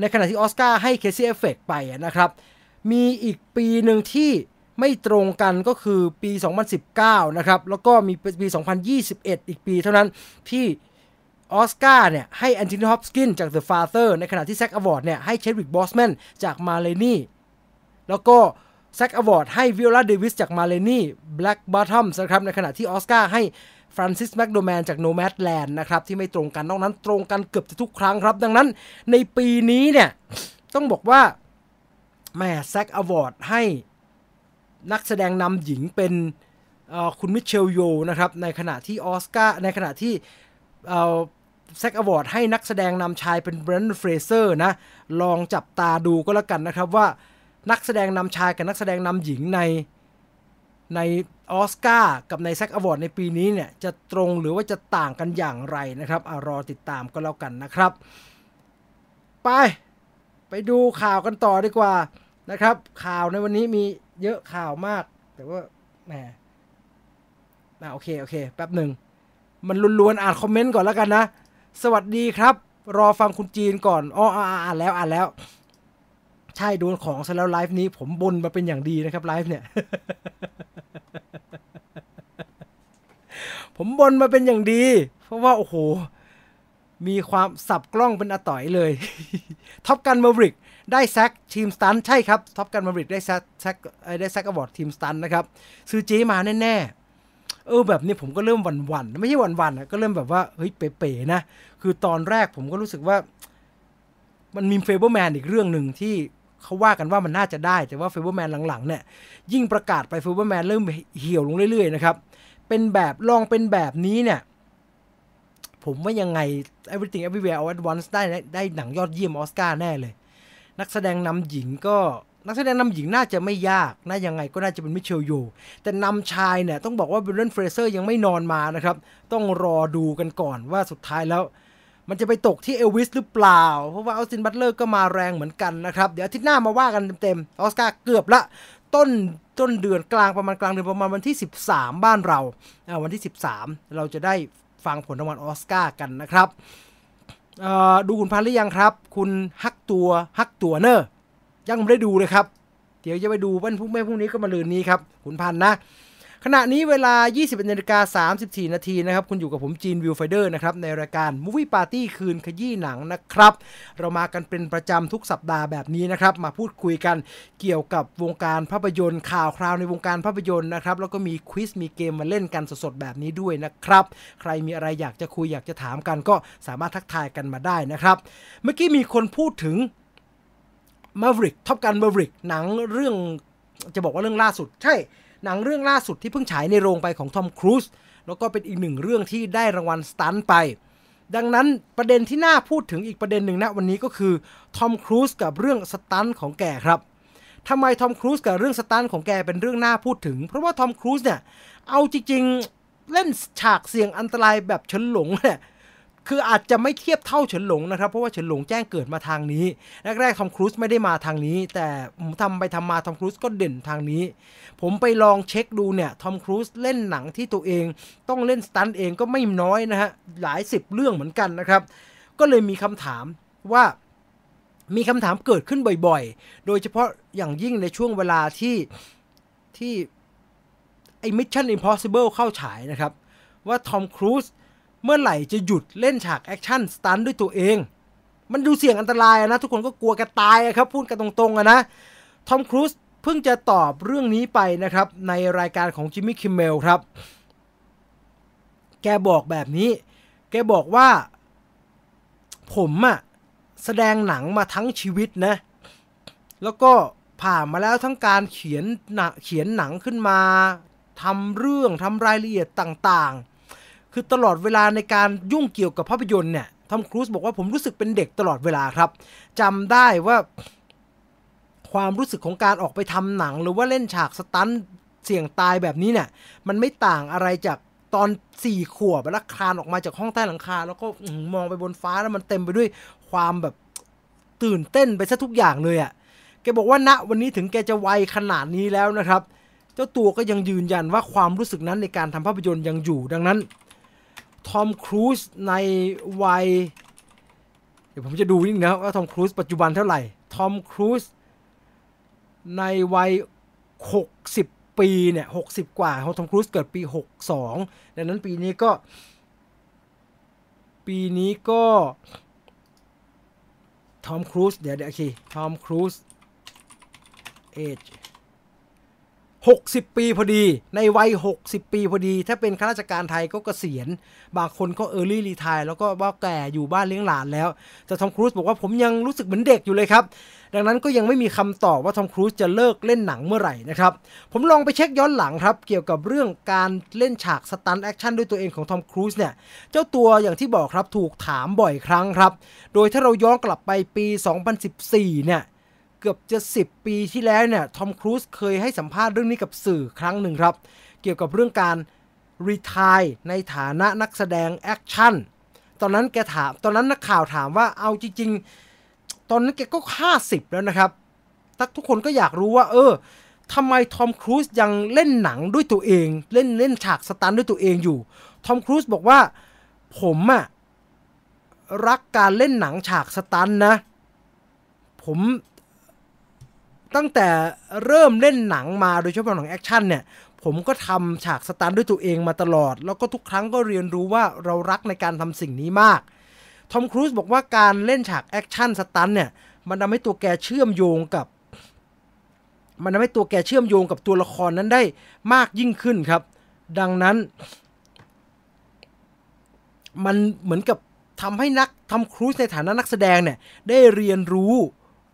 ในขณะที่ออสการ์ให้เคซี่แอฟเฟล็กไปนะครับ มีอีกปีหนึ่งที่ไม่ตรงกันก็คือปี 2019 นะครับ แล้วก็มีปี 2021 อีกปีเท่านั้นที่ออสการ์เนี่ยให้แอนโทนีฮอปกินส์จาก The Father ในขณะที่แซกอวอร์ดเนี่ยให้เชดวิกบอสแมนจากมาเลนี่แล้วก็แซกอวอร์ดให้วิโอลาเดวิสจากมาเลนี่ Black Bottoms นะครับในขณะที่ออสการ์ให้ ฟรานเซสแมคดอร์มานด์จาก Nomadland นะครับที่ไม่ตรงกันนอกนั้นตรงกันเกือบจะทุกครั้งครับ ดังนั้นในปีนี้เนี่ยต้องบอกว่าแม่ SAG Award ให้นักแสดงนำหญิงเป็นคุณมิเชลโยนะครับในขณะที่ออสการ์ในขณะที่ SAG Award ให้นักแสดงนำชายเป็นเบรนแดนเฟรเซอร์นะลองจับตาดูก็แล้วกันนะครับว่านักแสดงนำชายกับนักแสดงนำหญิงใน ในออสการ์กับใน SAG Award ในปีนี้เนี่ยจะตรงหรือว่าจะต่างกันอย่างไรนะครับรอติดตามก็แล้วกันนะครับ ไป ไปดูข่าวกันต่อดีกว่านะครับ ข่าวในวันนี้มีเยอะข่าวมาก แต่ว่าแหมอ่าโอเค โอเค แป๊บหนึ่ง มันล้วนๆ อ่านคอมเมนต์ก่อนแล้วกันนะ สวัสดีครับ รอฟังคุณจีนก่อนอ๋ออ่านแล้วอ่านแล้ว ใช่โดนของซะแล้วไลฟ์นี้ผมบนมาเป็นอย่างดีนะครับไลฟ์เนี่ย ผมบนมาเป็นอย่างดี เพราะว่าโอ้โห มีความสับกล้องเป็นอต่อยเลยท็อปกันมาริกได้แซกทีมสตันใช่ครับท็อปกันมาริกได้แซกแซกได้แซกอวอร์ดทีมสตันนะครับ ซื้อเจมาแน่ๆเออแบบนี้ผมก็เริ่มวันวันไม่ใช่วันวันนะก็เริ่มแบบว่าเฮ้ยเป๋ๆนะ คือตอนแรกผมก็รู้สึกว่า มันมีเฟเบอร์แมนอีกเรื่องหนึ่งที่ เขาว่ากันว่ามันน่าจะได้ แต่ว่าเฟเบอร์แมนหลังๆเนี่ยยิ่งประกาศไปเฟเบอร์แมนเริ่มเหี่ยวลงเรื่อยๆนะครับ เป็นแบบลองเป็นแบบนี้เนี่ย ผมว่ายังไง Everything Everywhere All at Once ได้ได้หนังยอดเยี่ยมออสการ์แน่เลย นักแสดงนำหญิงก็นักแสดงนำหญิงน่าจะไม่ยาก น่ายังไงก็น่าจะเป็นมิเชลโย แต่นำชายเนี่ยต้องบอกว่าเบรนแดนเฟรเซอร์ยังไม่นอนมานะครับ ต้องรอดูกันก่อนว่าสุดท้ายแล้ว มันจะไปตกที่เอลวิสหรือเปล่า เพราะว่าออสตินบัตเลอร์ก็มาแรงเหมือนกันนะครับ เดี๋ยวอาทิตย์หน้ามาว่ากันเต็มๆออสการ์เกือบละ ต้นต้นเดือนกลางประมาณกลางเดือนประมาณวันที่ 13 บ้านเราวันที่ 13 เราจะได้ฟังผลรางวัลออสการ์กันนะครับดูคุณพันหรือยังครับ คุณฮักตัวฮักตัวเนอร์ยังไม่ได้ดูเลยครับ เดี๋ยวจะไปดูวันพรุ่งแม่พรุ่งนี้ก็มะรืนนี้ครับคุณพันนะ ขณะนี้เวลา 21นาฬิกา34 นาทีนะครับ คุณอยู่กับผมจีน Viewfinder นะครับ ในรายการ Movie Party คืนขยี้หนังนะครับ เรามากันเป็นประจำทุกสัปดาห์แบบนี้นะครับ มาพูดคุยกันเกี่ยวกับวงการภาพยนตร์ข่าวคราวในวงการภาพยนตร์นะครับ แล้วก็มีควิสมีเกมมาเล่นกันสดๆ แบบนี้ด้วยนะครับ ใครมีอะไรอยากจะคุยอยากจะถามกันก็สามารถทักทายกันมาได้นะครับ เมื่อกี้มีคนพูดถึง Maverick ท็อปกัน Maverick หนังเรื่องจะบอกว่าเรื่องล่าสุดใช่ หนังเรื่องล่าสุดที่เพิ่งฉายในโรงไปของทอมครูซแล้วก็เป็นอีกหนึ่งเรื่องที่ได้รางวัลสตันไป ดังนั้นประเด็นที่น่าพูดถึงอีกประเด็นหนึ่งนะวันนี้ก็คือทอมครูซกับเรื่องสตันของแกครับทำไมทอมครูซกับเรื่องสตันของแกเป็นเรื่องน่าพูดถึง เพราะว่าทอมครูซเนี่ยเอาจริงๆเล่นฉากเสี่ยงอันตรายแบบเฉินหลงเนี่ย คืออาจจะไม่เทียบเท่าเฉินหลงนะครับ เพราะว่าเฉินหลงแจ้งเกิดมาทางนี้ แรกๆทอมครูซไม่ได้มาทางนี้ แต่ผมทำไปทำมาทอมครูซก็เด่นทางนี้ ผมไปลองเช็คดูเนี่ยทอมครูซเล่นหนังที่ตัวเอง ต้องเล่น stunt เองก็ไม่น้อยนะฮะหลายสิบเรื่องเหมือนกันนะครับ ก็เลยมีคำถามว่ามีคำถามเกิดขึ้นบ่อยๆ โดยเฉพาะอย่างยิ่งในช่วงเวลาที่ที่ไอ้ Mission Impossible เข้าฉายนะครับ ว่าทอมครูซ เมื่อไหร่จะหยุดเล่นฉากแอคชั่น stunt ด้วยตัวเอง มันดูเสี่ยงอันตรายนะ ทุกคนก็กลัวแกตายครับพูดกันตรงๆนะทอมครูซเพิ่งจะตอบเรื่องนี้ไปนะครับ ในรายการของจิมมี่คิมเมลครับ แกบอกแบบนี้ แกบอกว่า ผมอะแสดงหนังมาทั้งชีวิตนะ แล้วก็ผ่านมาแล้วทั้งการเขียนหนัเขียนหนังขึ้นมาทำเรื่องทำรายละเอียดต่างๆ คือตลอดเวลาในการยุ่งเกี่ยวกับภาพยนตร์เนี่ยทอมครูซบอกว่าผมรู้สึกเป็นเด็กตลอดเวลาครับจำได้ว่าความรู้สึกของการออกไปทำหนัง หรือว่าเล่นฉากสตันเสี่ยงตายแบบนี้เนี่ยมันไม่ต่างอะไรจากตอนสี่ขวบแล้วคลานออกมาจากห้องใต้หลังคา แล้วก็มองไปบนฟ้าแล้วมันเต็มไปด้วยความแบบตื่นเต้นไปซะทุกอย่างเลยอะ่ะแกบอกว่าณวันนี้ถึงแกจะวัยขนาดนี้แล้วนะครับ เจ้าตัวก็ยังยืนยันว่าความรู้สึกนั้นในการทำภาพยนตร์ยังอยู่ดังนั้น ทอมครูซในวัย เดี๋ยวผมจะดูนิดนะว่าทอมครูซปัจจุบันเท่าไหร่ ทอมครูซในวัย 60 ปีเนี่ย60 กว่าทอมครูซเกิดปี 62 ดังนั้นปีนี้ก็ ปีนี้ก็ ทอมครูซเดี๋ยวเดี๋ยวโอเค ทอมครูซเอจ 60 ปีพอดี ในวัย 60 ปีพอดี ถ้าเป็นข้าราชการไทยก็เกษียณ บางคนก็ early retire แล้วก็ว่าแก่อยู่บ้านเลี้ยงหลานแล้ว แต่ทอมครูซบอกว่าผมยังรู้สึกเหมือนเด็กอยู่เลยครับ ดังนั้นก็ยังไม่มีคำตอบว่าทอมครูซจะเลิกเล่นหนังเมื่อไหร่นะครับ ผมลองไปเช็คย้อนหลังครับ เกี่ยวกับเรื่องการเล่นฉาก stunt แอคชั่นด้วยตัวเองของทอมครูซเนี่ย เจ้าตัวอย่างที่บอกครับถูกถามบ่อยครั้งครับ โดยถ้าเราย้อนกลับไปปี 2014 เนี่ย เกือบจะ10 ปีที่แล้วเนี่ยทอมครูซเคยให้สัมภาษณ์เรื่องนี้กับสื่อครั้งหนึ่งครับ เกี่ยวกับเรื่องการ retire ในฐานะนักแสดงแอคชั่นตอนนั้นแกถามตอนนั้นนักข่าวถามว่าเอาจริง ๆ ตอนนั้นแกก็ 50 แล้วนะครับทุกคนก็อยากรู้ว่า เออทำไมทอมครูซยังเล่นหนังด้วยตัวเอง เล่นเล่นฉาก stunt ด้วยตัวเองอยู่ทอมครูซบอกว่าผมอะรักการเล่นหนังฉาก stunt นะ ผม ตั้งแต่เริ่มเล่นหนังมาโดยเฉพาะหนังแอคชั่นเนี่ยผมก็ทำฉาก stunt ด้วยตัวเองมาตลอด แล้วก็ทุกครั้งก็เรียนรู้ว่าเรารักในการทำสิ่งนี้มาก ทอมครูซบอกว่าการเล่นฉากแอคชั่น stunt เนี่ยมันทำให้ตัวแกเชื่อมโยงกับ มันทำให้ตัวแกเชื่อมโยงกับตัวละครนั้นได้มากยิ่งขึ้นครับ ดังนั้น มันเหมือนกับทำให้นักทอมครูซในฐานะนักแสดงเนี่ยได้เรียนรู้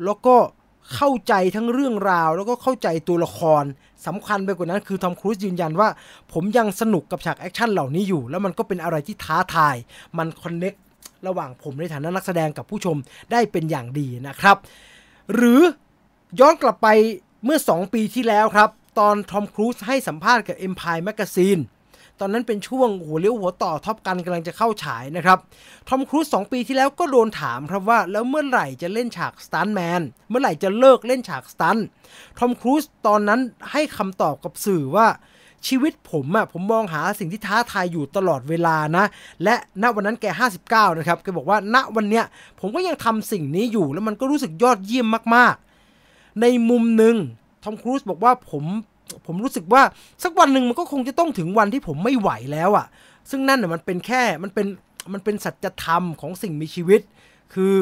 แล้วก็เข้าใจทั้งเรื่องราว แล้วก็เข้าใจตัวละครสำคัญไปกว่านั้นคือทอมครูซยืนยันว่า ผมยังสนุกกับฉากแอคชั่นเหล่านี้อยู่ แล้วมันก็เป็นอะไรที่ท้าทาย มัน connect ระหว่างผมในฐานะนักแสดงกับผู้ชมได้เป็นอย่างดีนะครับ หรือย้อนกลับไปเมื่อ 2 ปีที่แล้วครับ ตอนทอมครูซให้สัมภาษณ์กับ Empire Magazine ตอนนั้นเป็นช่วงหัวเลี้ยวหัวต่อ Top Gun กำลังจะเข้าฉายนะครับทอมครูซสองปีที่แล้วก็โดนถามครับว่าแล้วเมื่อไหร่จะเล่นฉากสตันแมนเมื่อไหร่จะเลิกเล่นฉากสตันทอมครูซตอนนั้นให้คำตอบกับสื่อว่าชีวิตผมอะผมมองหาสิ่งที่ท้าทายอยู่ตลอดเวลานะ และณวันนั้นแก 59 นะครับแกบอกว่าณวันเนี้ยผมก็ยังทำสิ่งนี้อยู่แล้วมันก็รู้สึกยอดเยี่ยมมากๆ ในมุมหนึ่งทอมครูซบอกว่าผม ผมรู้สึกว่าสักวันหนึ่งมันก็คงจะต้องถึงวันที่ผมไม่ไหวแล้วอะ่ะ ซึ่งนั่นน่ะมันเป็นแค่มันเป็นมันเป็นสัจธรรมของสิ่งมีชีวิต คือ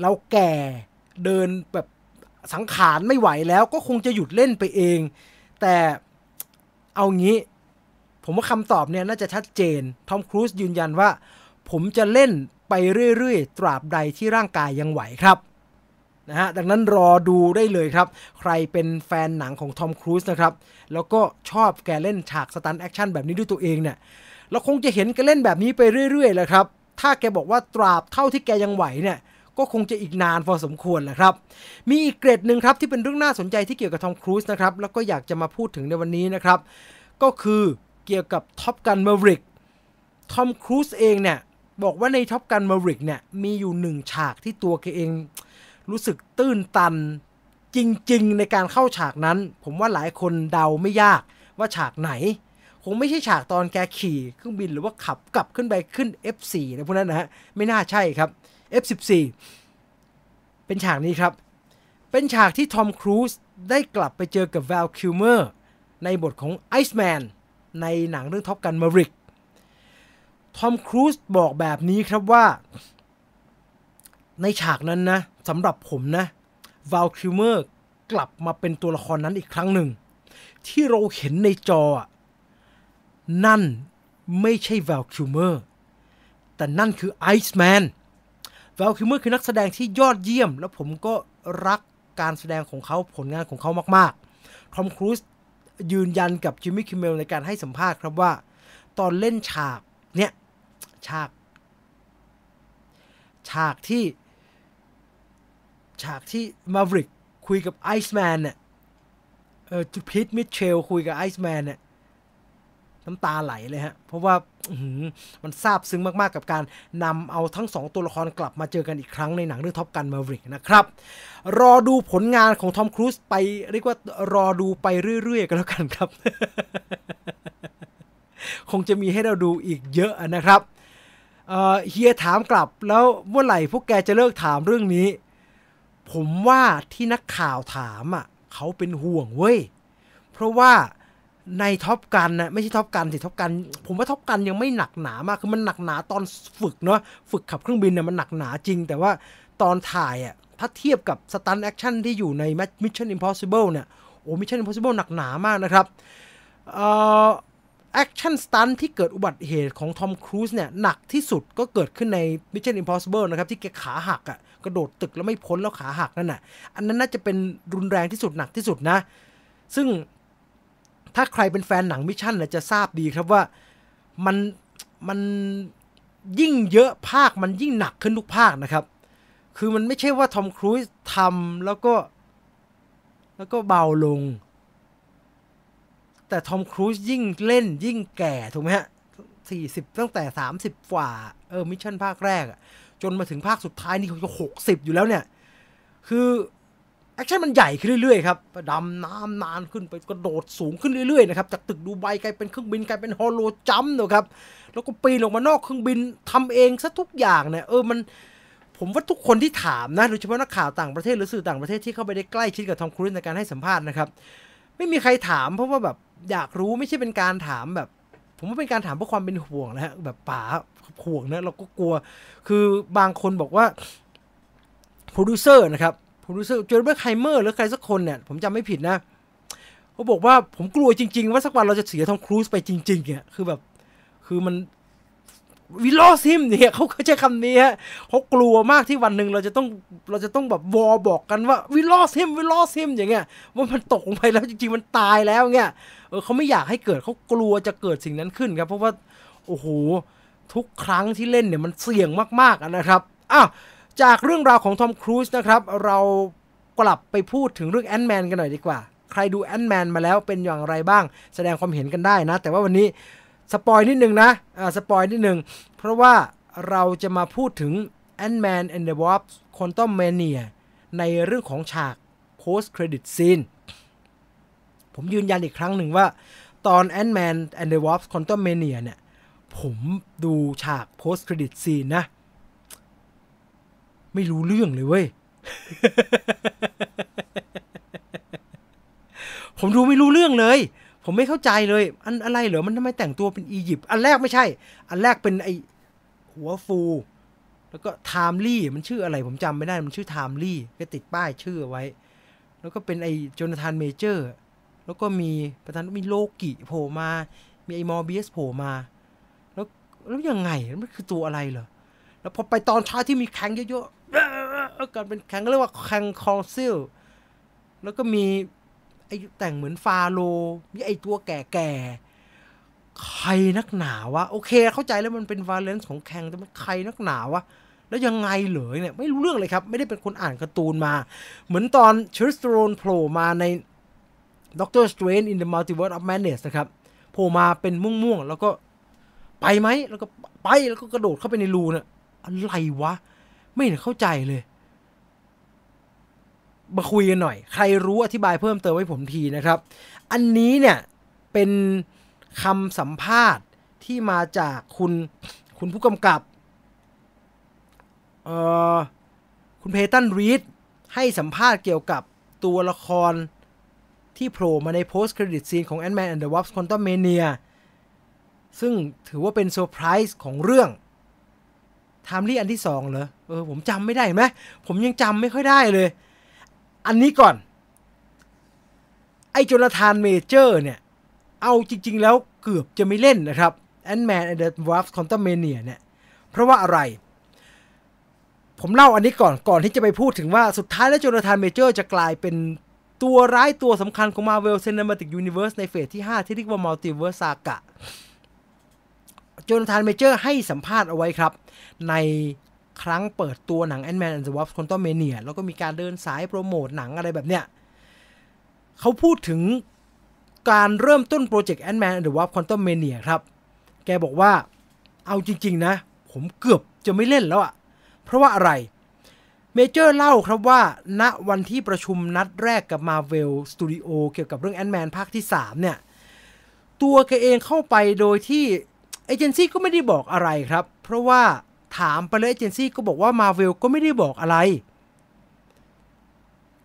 เราแก่เดินแบบสังขารไม่ไหวแล้วก็คงจะหยุดเล่นไปเอง แต่เอางี้ ผมว่าคำตอบเนี่ยน่าจะชัดเจน ทอมครูซยืนยันว่า ผมจะเล่นไปเรื่อยๆ ตราบใดที่ร่างกายยังไหวครับ นะฮะดังนั้นรอดูได้เลยครับ ใครเป็นแฟนหนังของทอมครูซนะครับ แล้วก็ชอบแกเล่นฉาก stunt แอคชั่นแบบนี้ด้วยตัวเองเนี่ยเราคงจะเห็นแกเล่นแบบนี้ไปเรื่อยๆแหละครับ ถ้าแกบอกว่าตราบเท่าที่แกยังไหวเนี่ยก็คงจะอีกนานพอสมควรแหละครับ มีอีกเกร็ดหนึ่งครับที่เป็นเรื่องน่าสนใจที่เกี่ยวกับทอมครูซนะครับแล้วก็อยากจะมาพูดถึงในวันนี้นะครับ ก็คือเกี่ยวกับ Top Gun Maverick ทอมครูซเองเนี่ยบอกว่าใน Top Gun Maverick เนี่ยมีอยู่หนึ่งฉากที่ตัวแกเอง รู้สึกตื้นตัน จริงๆ ในการเข้าฉากนั้น ผมว่าหลายคนเดาไม่ยากว่าฉากไหน คงไม่ใช่ฉากตอนแกขี่เครื่องบินหรือว่าขับกลับขึ้นไปขึ้น F4 นะพวกนั้นนะฮะไม่น่าใช่ครับ F14 เป็นฉากนี้ครับ เป็นฉากที่ทอมครูซได้กลับไปเจอกับ v วลคิวเมอร์ในบทของไอซ์แมนในหนังเรื่อง Top Gun Maverick ทอมครูซบอกแบบนี้ครับว่า ในฉากนั้นนะ สำหรับผมนะ v ลคิวเมอร์กลับมาเป็นตัวละครนั้นอีกครั้งหนึ่ง ที่เราเห็นในจอ นั่นไม่ใช่ v ลคิวเมอร์แต่นั่นคือไอซ์แมน v วลคิวเมอร์คือนักแสดงที่ยอดเยี่ยม แล้วผมก็รักการแสดงของเขาผลงานของเขามากๆทอมครูซยืนยันกับจิมมี่คิมเมลในการให้สัมภาษณ์ครับว่า ตอนเล่นฉากเนี่ย ฉาก ฉากที่ ฉากที่ Maverick คุยกับไอซ์แมนเนี่ยเออ Pete Mitchell คุยกับไอซ์แมนเนี่ยน้ำตาไหลเลยฮะ เพราะว่ามันซาบซึ้งมากๆกับการนำเอาทั้งสองตัวละครกลับมาเจอกันอีกครั้งในหนังเรื่อง Top Gun Maverick นะครับ รอดูผลงานของทอมครูซไปเรียกว่ารอดูไปเรื่อยๆกันแล้วกันครับ คงจะมีให้เราดูอีกเยอะนะครับเฮียถามกลับแล้วเมื่อไหร่พวกแกจะเลิกถามเรื่องนี้ ผมว่าที่นักข่าวถามอะเขาเป็นห่วงเว้ย เพราะว่าใน Top Gun นะไม่ใช่ Top Gun สิ Top Gun ผมว่า Top Gun ยังไม่หนักหนามากคือมันหนักหนาตอนฝึกเนาะฝึกขับเครื่องบินเนี่ยมันหนักหนาจริง แต่ว่าตอนถ่ายอะถ้าเทียบกับ stunt แอคชั่นที่อยู่ใน Mission Impossible เนี่ยโอ้ Mission Impossible หนักหนามากนะครับเอ่อแอคชั่น stunt ที่เกิดอุบัติเหตุของทอมครูซเนี่ยหนักที่สุดก็เกิดขึ้นใน Mission Impossible นะครับที่แกขาหักอะ่ะ กระโดดตึกแล้วไม่พ้นแล้วขาหักนั่นน่ะ อันนั้นน่าจะเป็นรุนแรงที่สุดหนักที่สุดนะ ซึ่งถ้าใครเป็นแฟนหนัง Mission จะทราบดีครับว่ามันมันยิ่งเยอะภาคมันยิ่งหนักขึ้นทุกภาคนะครับ คือมันไม่ใช่ว่าทอมครูซทำแล้วก็ แล้วก็เบาลง แต่ทอมครูซยิ่งเล่นยิ่งแก่ถูกไหมฮะสี่สิบตั้งแต่สามสิบกว่า เออ Mission ภาคแรกอะ จนมาถึงภาคสุดท้ายนี่เขาจะหกสิบอยู่แล้วเนี่ย คือแอคชั่นมันใหญ่ขึ้นเรื่อยๆครับดำน้ำนานขึ้นไปกระโดดสูงขึ้นเรื่อยๆนะครับจากตึกดูไบกลายเป็นเครื่องบินกลายเป็น HALO jump นะครับแล้วก็ปีนลงมานอกเครื่องบินทำเองซะทุกอย่างเนี่ยเออมันผมว่าทุกคนที่ถามนะโดยเฉพาะนักข่าวต่างประเทศหรือสื่อต่างประเทศที่เข้าไปได้ใกล้ชิดกับทอมครูซในการให้สัมภาษณ์นะครับ ไม่มีใครถามเพราะว่าแบบอยากรู้ไม่ใช่เป็นการถามแบบ ผมว่าเป็นการถามเพื่อความเป็นห่วงนะฮะแบบป๋าห่วงนะเราก็กลัว คือบางคนบอกว่าโปรดิวเซอร์นะครับผมรู้สึก Jerry Bruckheimer หรือใครสักคนเนี่ยผมจำไม่ผิดนะเขาบอกว่าผมกลัวจริง ๆ ว่าสักวันเราจะเสียทอมครูซไปจริงๆเนี่ยคือแบบคือมันวิลลอซิมเนี่ยเขาใช้คำนี้ฮะเขากลัวมากที่วันหนึ่งเราจะต้องเราจะต้องแบบวอบอกกันว่าวิลลอซิมวิลลอซิมอย่างเงี้ยว่ามันตกลงไปแล้วจริงๆมันตายแล้วเงี้ย ออเขาไม่อยากให้เกิดเขากลัวจะเกิดสิ่งนั้นขึ้นครับ เพราะว่าโอ้โหทุกครั้งที่เล่นเนี่ยมันเสี่ยงมากๆนะครับอ้าวจากเรื่องราวของทอมครูซนะครับเรากลับไปพูดถึงเรื่อง Ant-Man กันหน่อยดีกว่า ใครดู Ant-Man มาแล้วเป็นอย่างไรบ้าง แสดงความเห็นกันได้นะ แต่ว่าวันนี้ spoil นิดนึงนะอ่า spoil นิดนึง เพราะว่าเราจะมาพูดถึง Ant-Man and the Wasp Quantumania ในเรื่องของฉาก post credit scene ผมยืนยันอีกครั้งหนึ่งว่า ตอน Ant-Man and the Wasp Quantumania เนี่ย ผมดูฉาก post credit scene นะ ไม่รู้เรื่องเลยเว้ย ผมดูไม่รู้เรื่องเลย ผมไม่เข้าใจเลย อันอะไรเหรอ มันทำไมแต่งตัวเป็นอียิปต์ อันแรกไม่ใช่ อันแรกเป็นไอหัวฟูแล้วก็ Timely มันชื่ออะไรผมจำไม่ได้ มันชื่อ Timely ก็ติดป้ายชื่อไว้ แล้วก็เป็นไอ Jonathan Majors แล้วก็มีประธานมีโลกิโผล่มา มีไอ Mobius โผล่มา แล้วแล้วยังไงมันคือตัวอะไรเหรอ แล้วพอไปตอนท้าที่มีแข่งเยอะๆกันเป็นแข่งเรียกว่าแข่งคอร์ซิลแล้วก็มีไอแต่งเหมือนฟาโลมีไอตัวแก่ๆใครนักหนาวะ โอเค เข้าใจแล้วมันเป็นวาเลนซ์ของแข่งแต่มันใครนักหนาวะแล้วยังไงเหรอเนี่ยไม่รู้เรื่องเลยครับ ไม่ได้เป็นคนอ่านการ์ตูนมา เหมือนตอนชริสโตรนโผล่มาใน Doctor Strange in the Multiverse of Madness นะครับโผล่มาเป็นม่วงๆ แล้วก็ไปไหมแล้วก็ไปแล้วก็กระโดดเข้าไปในรูนี่ยอะไรวะ ไม่เห็นเข้าใจเลย มาคุยกันหน่อย ใครรู้อธิบายเพิ่มเติมให้ผมทีนะครับ อันนี้เนี่ยเป็นคำสัมภาษณ์ที่มาจากคุณคุณผู้กำกับเอ่อคุณ Peyton Reed ให้สัมภาษณ์เกี่ยวกับตัวละคร ที่โผล่มาใน post credit scene ของ Ant-Man and the Wasp Quantumania ซึ่งถือว่าเป็นเซอร์ไพรส์ของเรื่อง Timely อันที่สองเหรอ เออ ผมจำไม่ได้ไหมผมยังจำไม่ค่อยได้เลย อันนี้ก่อน ไอ้ Jonathan Majors เนี่ย เอาจริง ๆ แล้วเกือบจะไม่เล่นนะครับ Ant-Man and the Wasp Quantumania เนี่ย เพราะว่าอะไร ผมเล่าอันนี้ก่อนก่อนที่จะไปพูดถึงว่าสุดท้ายแล้วจนาธานเมเจอร์จะกลายเป็น ตัวร้ายตัวสำคัญของ Marvel Cinematic Universe ในเฟสที่ 5 ที่เรียกว่า Multiverse Saga โจนาธานเมเจอร์ให้สัมภาษณ์เอาไว้ครับ ในครั้งเปิดตัวหนัง Ant-Man and the Wasp Quantumania แล้วก็มีการเดินสายโปรโมทหนังอะไรแบบเนี้ยเขาพูดถึงการเริ่มต้นโปรเจกต์ Ant-Man and the Wasp Quantumania ครับ แกบอกว่าเอาจริง ๆ นะ ผมเกือบจะไม่เล่นแล้วอะเพราะว่าอะไร เมเจอร์เล่าครับว่า ณวันที่ประชุมนัดแรกกับ Marvel Studio เกี่ยวกับเรื่อง Ant-Man ภาคที่ 3 เนี่ย ตัวแกเองเข้าไปโดยที่เอเจนซี่ก็ไม่ได้บอกอะไรครับ เพราะว่าถามไปเลยเอเจนซี่ก็บอกว่า Marvel ก็ไม่ได้บอกอะไร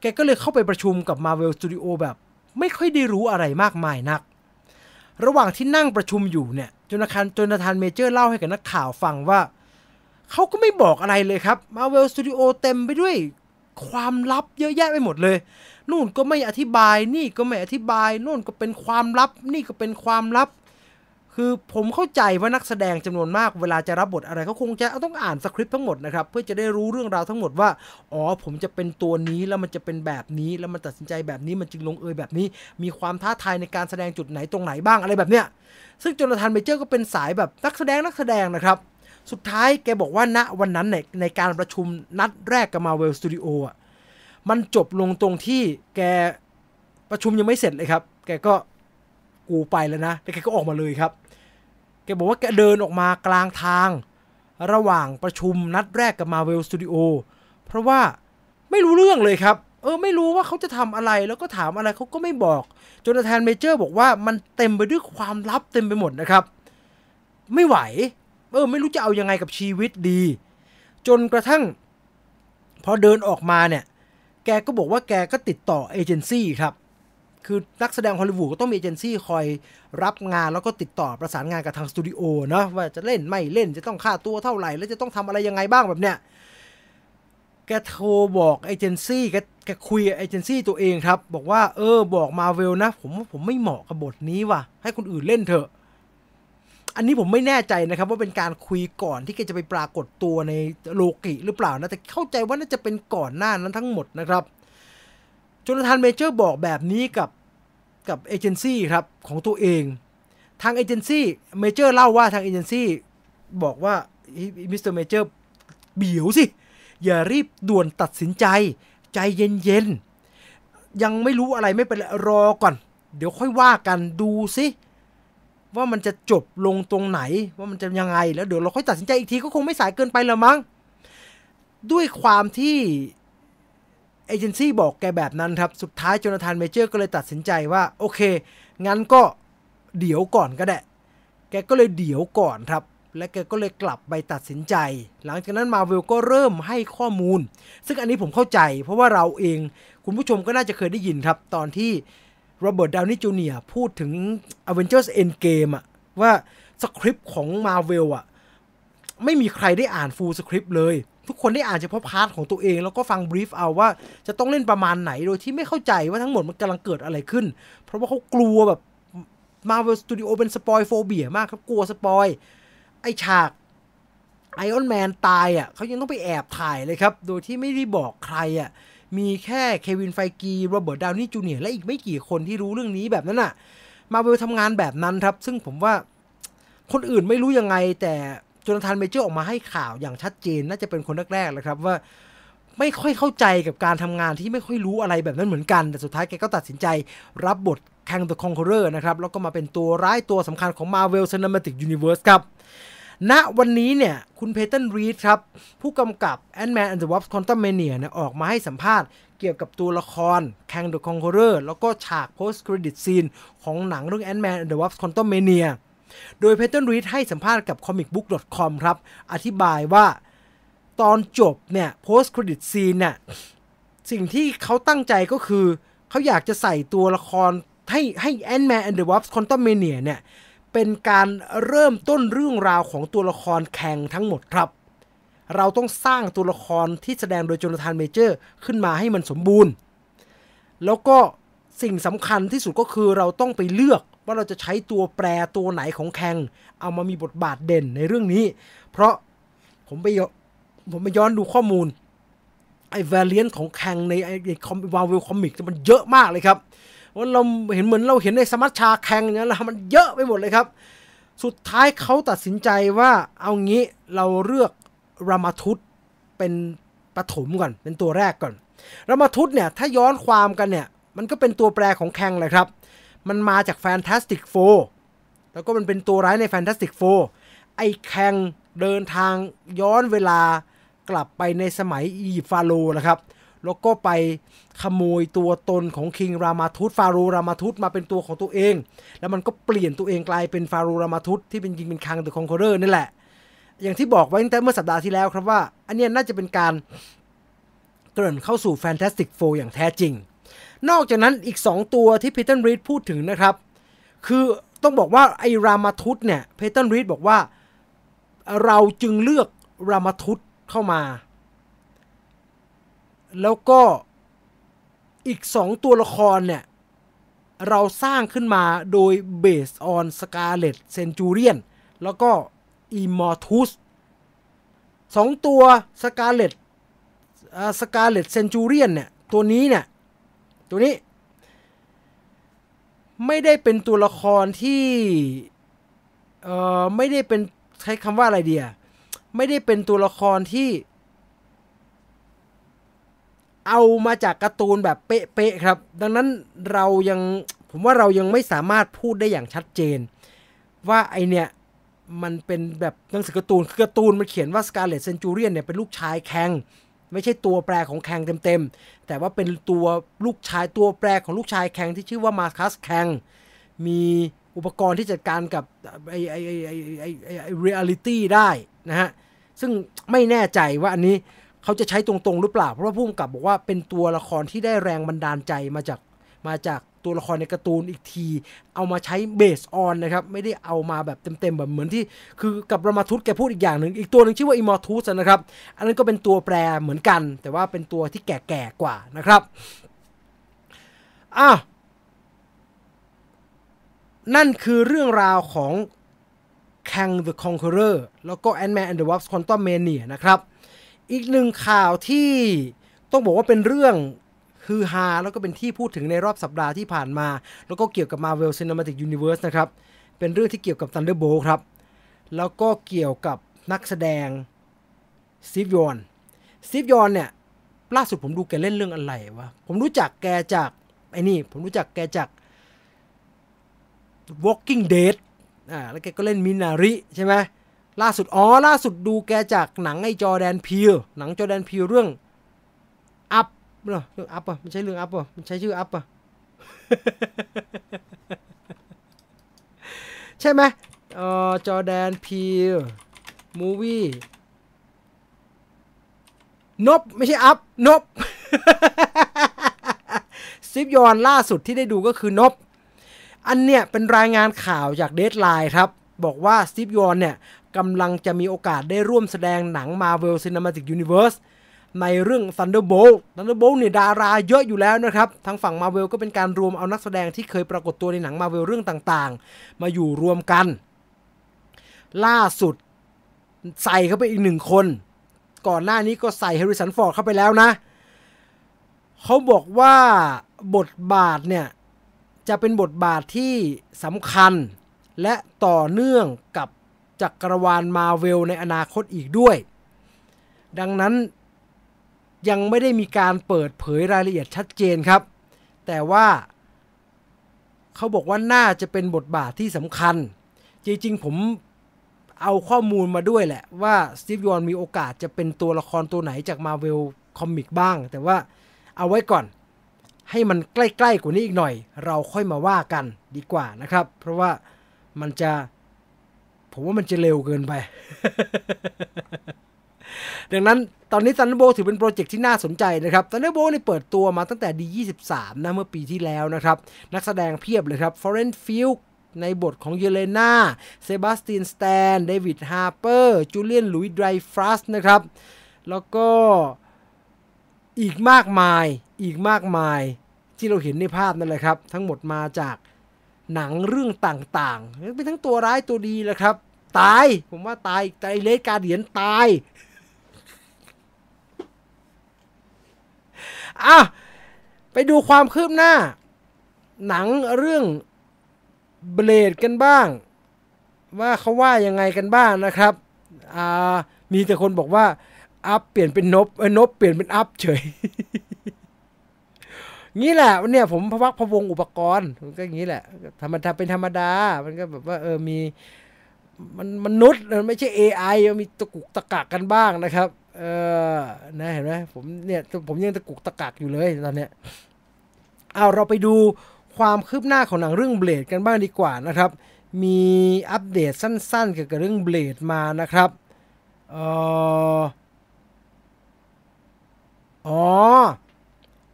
แกก็เลยเข้าไปประชุมกับ Marvel Studio แบบไม่ค่อยได้รู้อะไรมากมายนัก ระหว่างที่นั่งประชุมอยู่เนี่ยจนาธานจนาธานเมเจอร์เล่าให้กับนักข่าวฟังว่า เขาก็ไม่บอกอะไรเลยครับ Marvel Studio เต็มไปด้วยความลับเยอะแยะไปหมดเลย นู่นก็ไม่อธิบาย นี่ก็ไม่อธิบายนู่นก็เป็นความลับ นี่ก็เป็นความลับ คือผมเข้าใจว่านักแสดงจำนวนมาก เวลาจะรับบทอะไรเขาคงจะต้องอ่านสคริปต์ทั้งหมดนะครับ เพื่อจะได้รู้เรื่องราวทั้งหมดว่า อ๋อ ผมจะเป็นตัวนี้แล้วมันจะเป็นแบบนี้ แล้วมันตัดสินใจแบบนี้ มันจึงลงเอยแบบนี้ มีความท้าทายในการแสดงจุดไหนตรงไหนบ้างอะไรแบบเนี้ย ซึ่งจนาธานเมเจอร์ก็เป็นสายแบบนักแสดงนักแสดงนะครับ สุดท้ายแกบอกว่าณวันนั้นในในการประชุมนัดแรกกับ Marvel Studio อะมันจบลงตรงที่แกประชุมยังไม่เสร็จเลยครับ แกก็กูไปแล้วนะแล้วแกก็ออกมาเลยครับ แกบอกว่าแกเดินออกมากลางทาง ระหว่างประชุมนัดแรกกับ Marvel Studio เพราะว่าไม่รู้เรื่องเลยครับ เออไม่รู้ว่าเขาจะทำอะไรแล้วก็ถามอะไรเขาก็ไม่บอกโจนาธานเมเจอร์บอกว่ามันเต็มไปด้วยความลับเต็มไปหมดนะครับ ไม่ไหว เออไม่รู้จะเอายังไงกับชีวิตดี จนกระทั่ง พอเดินออกมาเนี่ย แกก็บอกว่าแกก็ติดต่อเอเจนซี่ครับ คือนักแสดงฮอลลีวูดก็ต้องมีเอเจนซี่คอยรับงานแล้วก็ติดต่อประสานงานกับทางสตูดิโอเนาะว่าจะเล่นไม่เล่นจะต้องค่าตัวเท่าไหร่ แล้วจะต้องทำอะไรยังไงบ้างแบบเนี้ยแกโทรบอกเอเจนซี่แกแกคุยกับเอเจนซี่ตัวเองครับ บอกว่าเออบอกมาเวลนะ ผมว่าผมไม่เหมาะกับบทนี้ว่ะ ให้คนอื่นเล่นเถอะ อันนี้ผมไม่แน่ใจนะครับ ว่าเป็นการคุยก่อนที่แกจะไปปรากฏตัวในโลกิหรือเปล่านะ แต่เข้าใจว่าน่าจะเป็นก่อนหน้านั้นทั้งหมดนะครับโจนาธานเมเจอร์บอกแบบนี้กับกับเอเจนซี่ครับของตัวเอง ทางเอเจนซี่เมเจอร์เล่าว่าทางเอเจนซี่บอกว่ามิสเตอร์เมเจอร์เดี๋ยวสิ อย่ารีบด่วนตัดสินใจ ใจเย็นๆ ยังไม่รู้อะไรไม่เป็นไรรอก่อน เดี๋ยวค่อยว่ากันดูสิ ว่ามันจะจบลงตรงไหนว่ามันจะยังไง แล้วเดี๋ยวเราค่อยตัดสินใจอีกทีก็คงไม่สายเกินไปละมั้งด้วยความที่เอเจนซี่บอกแกแบบนั้นครับ สุดท้ายโจนาธานเมเจอร์ก็เลยตัดสินใจว่า โอเค งั้นก็เดี๋ยวก่อนก็ได้ แกก็เลยเดี๋ยวก่อนครับ และแกก็เลยกลับไปตัดสินใจ หลังจากนั้นมาเวลก็เริ่มให้ข้อมูล ซึ่งอันนี้ผมเข้าใจ เพราะว่าเราเองคุณผู้ชมก็น่าจะเคยได้ยินครับ ตอนที่ โรเบิร์ตดาวนี่จูเนียพูดถึง Avengers Endgame อะว่าสคริปต์ของ Marvel อะไม่มีใครได้อ่าน full script เลย ทุกคนได้อ่านเฉพาะ part ของตัวเอง แล้วก็ฟัง brief เอาว่าจะต้องเล่นประมาณไหนโดยที่ไม่เข้าใจว่าทั้งหมดมันกำลังเกิดอะไรขึ้น เพราะว่าเขากลัวแบบ Marvel Studio เป็น spoil phobia มากครับกลัว spoil ไอฉากไอออนแมนตายอะเขายังต้องไปแอบถ่ายเลยครับ โดยที่ไม่ได้บอกใครอะ มีแค่เควินไฟกีโรเบิร์ตดาวนี่จูเนียร์และอีกไม่กี่คนที่รู้เรื่องนี้แบบนั้นอะ มาเวลทำงานแบบนั้นครับ ซึ่งผมว่าคนอื่นไม่รู้ยังไง แต่จนาธานเมเจอร์ออกมาให้ข่าวอย่างชัดเจน น่าจะเป็นคนแรกๆเลยครับว่าไม่ค่อยเข้าใจกับการทำงานที่ไม่ค่อยรู้อะไรแบบนั้นเหมือนกัน แต่สุดท้ายแกก็ตัดสินใจรับบทแคง The Conqueror นะครับ แล้วก็มาเป็นตัวร้ายตัวสำคัญของ Marvel Cinematic Universe ครับ ณวันนี้เนี่ยคุณเพเทนรีดครับ ผู้กำกับ Ant-Man and the Wasp Quantumania เนี่ยออกมาให้สัมภาษณ์เกี่ยวกับตัวละคร Kang the Conqueror แล้วก็ฉาก post credit scene ของหนังเรื่อง Ant-Man and the Wasp Quantumania โดยเพเทนรีดให้สัมภาษณ์กับ comicbook.com ครับ อธิบายว่าตอนจบเนี่ย post credit scene เนี่ยสิ่งที่เขาตั้งใจก็คือ เขาอยากจะใส่ตัวละครให้ให้ Ant-Man and the Wasp Quantumania เนี่ย เป็นการเริ่มต้นเรื่องราวของตัวละครแข่งทั้งหมดครับ เราต้องสร้างตัวละครที่แสดงโดยโจนาธานเมเจอร์ขึ้นมาให้มันสมบูรณ์ แล้วก็สิ่งสำคัญที่สุดก็คือเราต้องไปเลือกว่าเราจะใช้ตัวแปรตัวไหนของแคงเอามามีบทบาทเด่นในเรื่องนี้ เพราะผมไปย้อนผมไปย้อนดูข้อมูลไอ้ variant ของแคงในไอ้คอม Marvel Comic มันเยอะมากเลยครับ ว่าเราเห็นเหมือนเราเห็นในสมัชชาแคงอย่างนั้นแหละมันเยอะไปหมดเลยครับ สุดท้ายเขาตัดสินใจว่าเอางี้เราเลือกรามาทุตเป็นปฐมก่อน เป็นตัวแรกก่อนรามาทุตเนี่ยถ้าย้อนความกันเนี่ย มันก็เป็นตัวแปรของแข่งเลยครับ มันมาจาก Fantastic Four แล้วก็มันเป็นตัวร้ายใน Fantastic Four ไอ้แข่งเดินทางย้อนเวลากลับไปในสมัยอียิปต์ฟาโรห์นะครับ แล้วก็ไปขโมยตัวตนของคิงรามาทุตฟาโรห์รามาทุตมาเป็นตัวของตัวเอง แล้วมันก็เปลี่ยนตัวเองกลายเป็นฟาโรห์รามาทุตที่เป็นจริงเป็น Kang the Conqueror นี่แหละ อย่างที่บอกไว้ตั้งแต่เมื่อสัปดาห์ที่แล้วครับว่า อันนี้น่าจะเป็นการเกริ่นเข้าสู่ Fantastic Four อย่างแท้จริง นอกจากนั้นอีก 2 ตัวที่เพย์ตันรีดพูดถึงนะครับ คือต้องบอกว่าไอ้รามาทุตเนี่ยเพย์ตันรีดบอกว่าเราจึงเลือกรามาทุตเข้ามา แล้วก็อีก 2 ตัวละครเนี่ย เราสร้างขึ้นมาโดย based on Scarlet Centurion แล้วก็ Immortus สองตัว Scarlet อ่า Scarlet Centurion เนี่ย ตัวนี้เนี่ย ตัวนี้ ไม่ได้เป็นตัวละครที่เอ่อไม่ได้เป็นใช้คำว่าอะไรเดียไม่ได้เป็นตัวละครที่ เอามาจากการ์ตูนแบบเป๊ะๆครับ ดังนั้นเรายังผมว่าเรายังไม่สามารถพูดได้อย่างชัดเจน ว่าไอเนี่ยมันเป็นแบบหนังสือการ์ตูนคือการ์ตูนมันเขียนว่า Scarlet Centurion เนี่ยเป็นลูกชายแคงไม่ใช่ตัวแปรของแคงเต็มๆ แต่ว่าเป็นตัวลูกชายตัวแปรของลูกชายแคงที่ชื่อว่ามาคัสแคงมีอุปกรณ์ที่จัดการกับไอไอไอไอไอไอไอเรียลิตี้ได้นะฮะ ซึ่งไม่แน่ใจว่าอันนี้ เขาจะใช้ตรงๆหรือเปล่า เพราะว่าผู้กำกับบอกว่าเป็นตัวละครที่ได้แรงบันดาลใจมาจากมาจากตัวละครในการ์ตูนอีกที เอามาใช้เบสออนนะครับ ไม่ได้เอามาแบบเต็มๆแบบเหมือนที่ คือกับรามาทุตแกพูดอีกอย่างหนึ่งอีกตัวหนึ่งชื่อว่าอิมอร์ทุสนะครับ อันนั้นก็เป็นตัวแปรเหมือนกัน แต่ว่าเป็นตัวที่แก่ๆกว่านะครับอะนั่นคือเรื่องราวของ Kang the Conqueror แล้วก็ Ant-Man and the Wasp Quantumania นะครับ อีกหนึ่งข่าวที่ต้องบอกว่าเป็นเรื่องฮือฮาแล้วก็เป็นที่พูดถึงในรอบสัปดาห์ที่ผ่านมา แล้วก็เกี่ยวกับ Marvel Cinematic Universe นะครับ เป็นเรื่องที่เกี่ยวกับ Thunderbolt ครับ แล้วก็เกี่ยวกับนักแสดงสตีฟยอนสตีฟยอนเนี่ยล่าสุดผมดูแกเล่นเรื่องอะไรวะ ผมรู้จักแกจากไอ้นี่ ผมรู้จักแกจาก Walking Dead อ่าแล้วแกก็เล่นมินาริใช่ไหม ล่าสุดอ๋อล่าสุดดูแกจากหนังไอ้จอแดนพีลหนังจอแดนพีลเรื่องอัพเนาะเรื่องอัพอะมันใช่เรื่องอัพอะมันใช้ชื่ออัพอะใช่ไหมเอ่อจอแดนพีลมูวี่Nope ไม่ใช่ Up Nope สตีฟยอนล่าสุดที่ได้ดูก็คือ Nope อันเนี้ยเป็นรายงานข่าวจากเด d ไลน์ครับ บอกว่าสตีฟยอนเนี่ย กำลังจะมีโอกาสได้ร่วมแสดงหนัง Marvel Cinematic Universe ในเรื่อง Thunderbolt Thunderbolt เนี่ยดาราเยอะอยู่แล้วนะครับทางฝั่ง Marvel ก็เป็นการรวมเอานักแสดงที่เคยปรากฏตัวในหนัง Marvel เรื่องต่างๆ มาอยู่รวมกัน ล่าสุดใส่เข้าไปอีกหนึ่งคน ก่อนหน้านี้ก็ใส่แฮร์ริสันฟอร์ดเข้าไปแล้วนะ เขาบอกว่าบทบาทเนี่ยจะเป็นบทบาทที่สำคัญและต่อเนื่องกับ จักกรวาลมาเวลในอนาคตอีกด้วย ดังนั้นยังไม่ได้มีการเปิดเผยรายละเอียดชัดเจนครับ แต่ว่าเขาบอกว่าน่าจะเป็นบทบาทที่สำคัญ จริงๆผมเอาข้อมูลมาด้วยแหละว่าสตีฟยอนมีโอกาสจะเป็นตัวละครตัวไหนจาก Marvel Comic บ้าง แต่ว่าเอาไว้ก่อน ให้มันใกล้ๆกว่านี้อีกหน่อย เราค่อยมาว่ากันดีกว่านะครับ เพราะว่ามันจะ ผมว่ามันจะเร็วเกินไป ดังนั้นตอนนี้ Thunderbolt ถือเป็นโปรเจกต์ที่น่าสนใจนะครับ Thunderbolt นี่เปิดตัวมาตั้งแต่ D23 นะเมื่อปีที่แล้วนะครับ นักแสดงเพียบเลยครับ Florence Pugh ในบทของเยเลนาเซบาสตินสแตน เดวิดฮาร์เปอร์ จูเลียนลุยไดรฟรัสนะครับ แล้วก็อีกมากมาย อีกมากมายที่เราเห็นในภาพนั่นแหละครับ ทั้งหมดมาจากหนังเรื่องต่างๆ เป็นทั้งตัวร้ายตัวดีแหละครับ ตาย ผมว่าตายตายเลสการเดียนตายอะไปดูความคืบหน้า หนังเรื่องเบลดกันบ้าง ว่าเขาว่ายังไงกันบ้างนะครับอ่ามีแต่คนบอกว่า อัพเปลี่ยนเป็นนบเออนบเปลี่ยนเป็นอัพเฉยงี้แหละเนี่ยผมพวักพวงอุปกรณ์มันก็อย่างนี้แหละธรรมดาเป็นธรรมดา มันก็แบบว่าเออมี มันมนุษย์มันไม่ใช่ AI มันมีตะกุกตะกักกันบ้างนะครับ เออนะเห็นไหมผมเนี่ยผมยังตะกุกตะกักอยู่เลยตอนเนี้ยเอาเราไปดูความคืบหน้าของหนังเรื่องเบลดกันบ้างดีกว่านะครับ มีอัปเดตสั้นๆเกี่ยวกับเรื่องเบลดมานะครับเอออ๋อ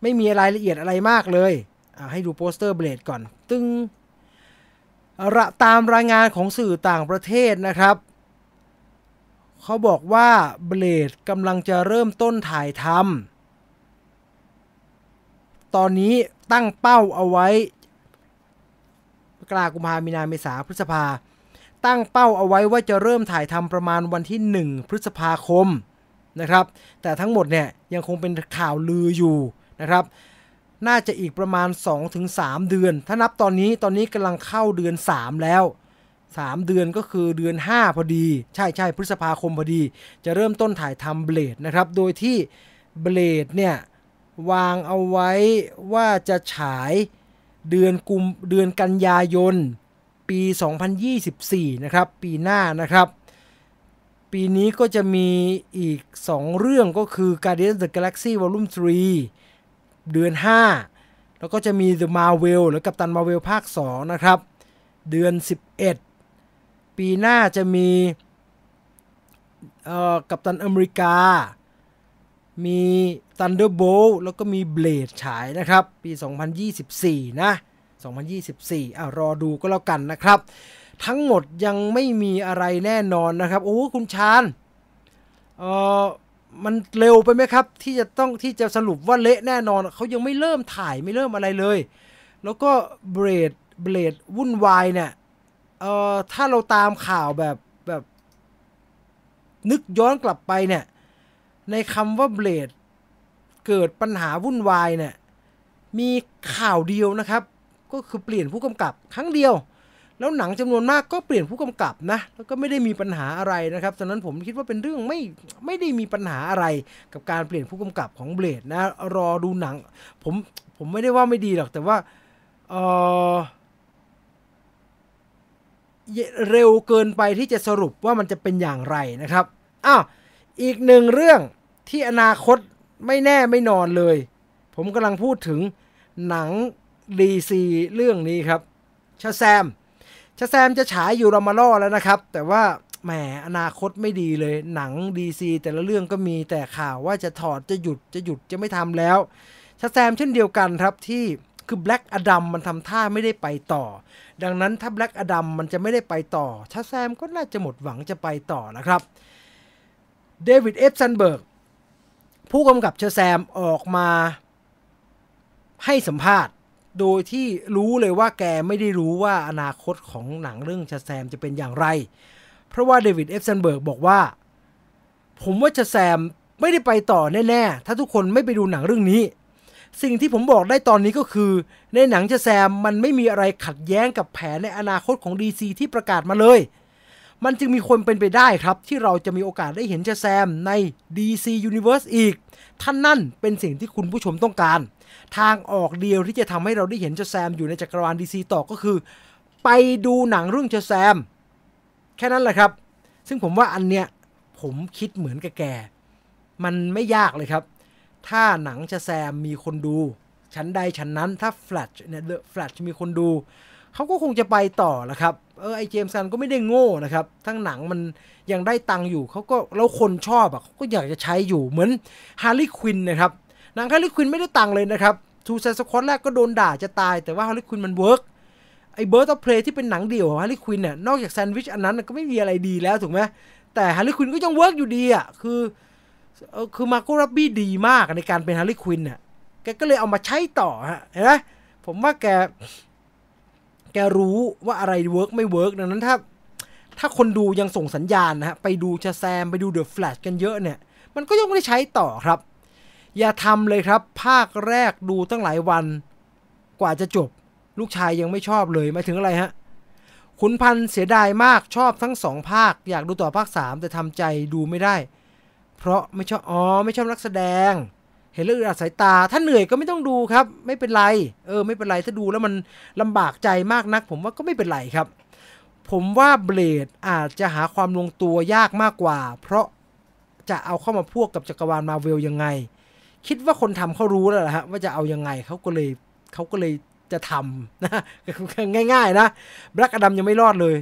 ไม่มีรายละเอียดอะไรมากเลย ให้ดูโปสเตอร์เบลดก่อน ตึง ระตามรายงานของสื่อต่างประเทศนะครับ เขาบอกว่าเบลดกำลังจะเริ่มต้นถ่ายทำตอนนี้ตั้งเป้าเอาไว้ กลากุมภามีนาเมษาพฤษภา ตั้งเป้าเอาไว้ว่าจะเริ่มถ่ายทำประมาณวันที่ 1 พฤษภาคมนะครับ แต่ทั้งหมดเนี่ยยังคงเป็นข่าวลืออยู่นะครับ น่าจะอีกประมาณ 2-3 เดือน ถ้านับตอนนี้ตอนนี้กำลังเข้าเดือน 3 แล้ว 3 เดือนก็คือเดือน 5 พอดี ใช่ใช่พฤษภาคมพอดี จะเริ่มต้นถ่ายทำเบลดนะครับ โดยที่เบลดเนี่ยวางเอาไว้ว่าจะฉายเดือนกุมเดือนกันยายน ปี 2024 นะครับ ปีหน้านะครับ ปีนี้ก็จะมีอีก 2 เรื่องก็คือ Guardians of the Galaxy Volume 3 เดือน 5 แล้วก็จะมี The Marvel หรือกัปตันมาเวลภาค 2 นะครับ เดือน 11 ปีหน้าจะมีกัปตันอเมริกา มี Thunderbolt แล้วก็มี Blade ฉายนะครับ ปี 2024 นะ 2024 อะ รอดูก็แล้วกันนะครับ ทั้งหมดยังไม่มีอะไรแน่นอนนะครับ โอ้คุณชาญเออ มันเร็วไปไหมครับ ที่จะต้องที่จะสรุปว่าเละแน่นอนเขายังไม่เริ่มถ่ายไม่เริ่มอะไรเลย แล้วก็เบรดเบรดวุ่นวายเนี่ยเอ่อถ้าเราตามข่าวแบบแบบ นึกย้อนกลับไปเนี่ย ในคำว่าเบรดเกิดปัญหาวุ่นวายเนี่ยมีข่าวเดียวนะครับ ก็คือเปลี่ยนผู้กำกับครั้งเดียว แล้วหนังจำนวนมากก็เปลี่ยนผู้กำกับนะ แล้วก็ไม่ได้มีปัญหาอะไรนะครับฉะนั้นผมคิดว่าเป็นเรื่องไม่ไม่ได้มีปัญหาอะไรกับการเปลี่ยนผู้กำกับของเบลดนะ รอดูหนัง ผมผมไม่ได้ว่าไม่ดีหรอก แต่ว่าเออเร็วเกินไปที่จะสรุปว่ามันจะเป็นอย่างไรนะครับอ้าวอีกหนึ่งเรื่องที่อนาคตไม่แน่ไม่นอนเลย ผมกำลังพูดถึงหนังดีซีเรื่องนี้ครับชาแซม ชาแซมจะฉายอยู่รามาล่อแล้วนะครับ แต่ว่าแหมอนาคตไม่ดีเลยหนังDC แต่ละเรื่องก็มีแต่ข่าวว่าจะถอดจะหยุดจะหยุดจะไม่ทำแล้ว Shazam เช่นเดียวกันครับที่คือ Black Adam มันทำท่าไม่ได้ไปต่อ ดังนั้นถ้า Black Adam มันจะไม่ได้ไปต่อ Shazam ก็น่าจะหมดหวังจะไปต่อนะครับ David F. Sandberg ผู้กำกับ Shazam ออกมาให้สัมภาษณ์ โดยที่รู้เลยว่าแกไม่ได้รู้ว่าอนาคตของหนังเรื่อง Shazam จะเป็นอย่างไร เพราะว่า David F. Sandberg บอกว่า ผมว่า Shazam ไม่ได้ไปต่อแน่ๆ ถ้าทุกคนไม่ไปดูหนังเรื่องนี้ สิ่งที่ผมบอกได้ตอนนี้ก็คือ ในหนัง Shazam มันไม่มีอะไรขัดแย้งกับแผนในอนาคตของ DC ที่ประกาศมาเลย มันจึงมีความเป็นไปได้ครับ ที่เราจะมีโอกาสได้เห็น Shazam ใน DC Universe อีก ถ้านั่นเป็นสิ่งที่คุณผู้ชมต้องการ ทางออกเดียวที่จะทำให้เราได้เห็นชาแซมอยู่ในจักรวาล DC ต่อก็คือ ไปดูหนังเรื่อง Shazam แค่นั้นแหละครับ ซึ่งผมว่าอันเนี้ยผมคิดเหมือนกับแก มันไม่ยากเลยครับ ถ้าหนัง Shazam มีคนดู ชั้นใดชั้นนั้นถ้าแฟลชเนี่ย The Flash มีคนดูเขาก็คงจะไปต่อแหละครับเออไอ้ James Gunn ก็ไม่ได้โง่นะครับ ทั้งหนังมันยังได้ตังค์อยู่เขาก็แล้วคนชอบอะเขาก็อยากจะใช้อยู่เหมือน Harley Quinn นะครับ หนัง Harley Quinn ไม่ได้ตังค์เลยนะครับSuicide Squad แรกก็โดนด่าจะตาย แต่ว่า Harley Quinn มัน work ไอ้ Birds of Prey ที่เป็นหนังเดี่ยวของ Harley Quinn เนี่ยนอกจากแซนด์วิชอันนั้นก็ไม่มีอะไรดีแล้วถูกไหมแต่ Harley Quinn ก็ยัง work อยู่ดีอะคือเออคือ Margot Robbie ดีมากในการเป็น Harley Quinn เนี่ยแกก็เลยเอามาใช้ต่อฮะเห็นไหมผมว่าแกแกรู้ว่าอะไร work ไม่ work ดังนั้นถ้า ถ้าคนดูยังส่งสัญญาณนะฮะไปดู Shazam ไปดู The Flash กันเยอะเนี่ย มันก็ยังไม่ได้ใช้ต่อครับ อย่าทำเลยครับ ภาคแรกดูตั้งหลายวัน กว่าจะจบ ลูกชายยังไม่ชอบเลยมาถึงอะไรฮะขุนพันธ์เสียดายมากชอบทั้งสองภาค อยากดูต่อภาคสามแต่ทำใจดูไม่ได้ เพราะไม่ชอบอ๋อไม่ชอบนักแสดง เห็นแล้วอึดอัดสายตา ถ้าเหนื่อยก็ไม่ต้องดูครับ ไม่เป็นไร เออ ไม่เป็นไรถ้าดูแล้วมันลำบากใจมากนัก ผมว่าก็ไม่เป็นไรครับ ผมว่าเบลดอาจจะหาความลงตัวยากมากกว่า เพราะจะเอาเข้ามาพวกกับจักรวาลมาเวลยังไง คิดว่าคนทำเขารู้แล้วล่ะฮะว่าจะเอายังไงเขาก็เลยเขาก็เลยจะทำนะง่าย ๆ นะแบล็กอดัมยังไม่รอดเลย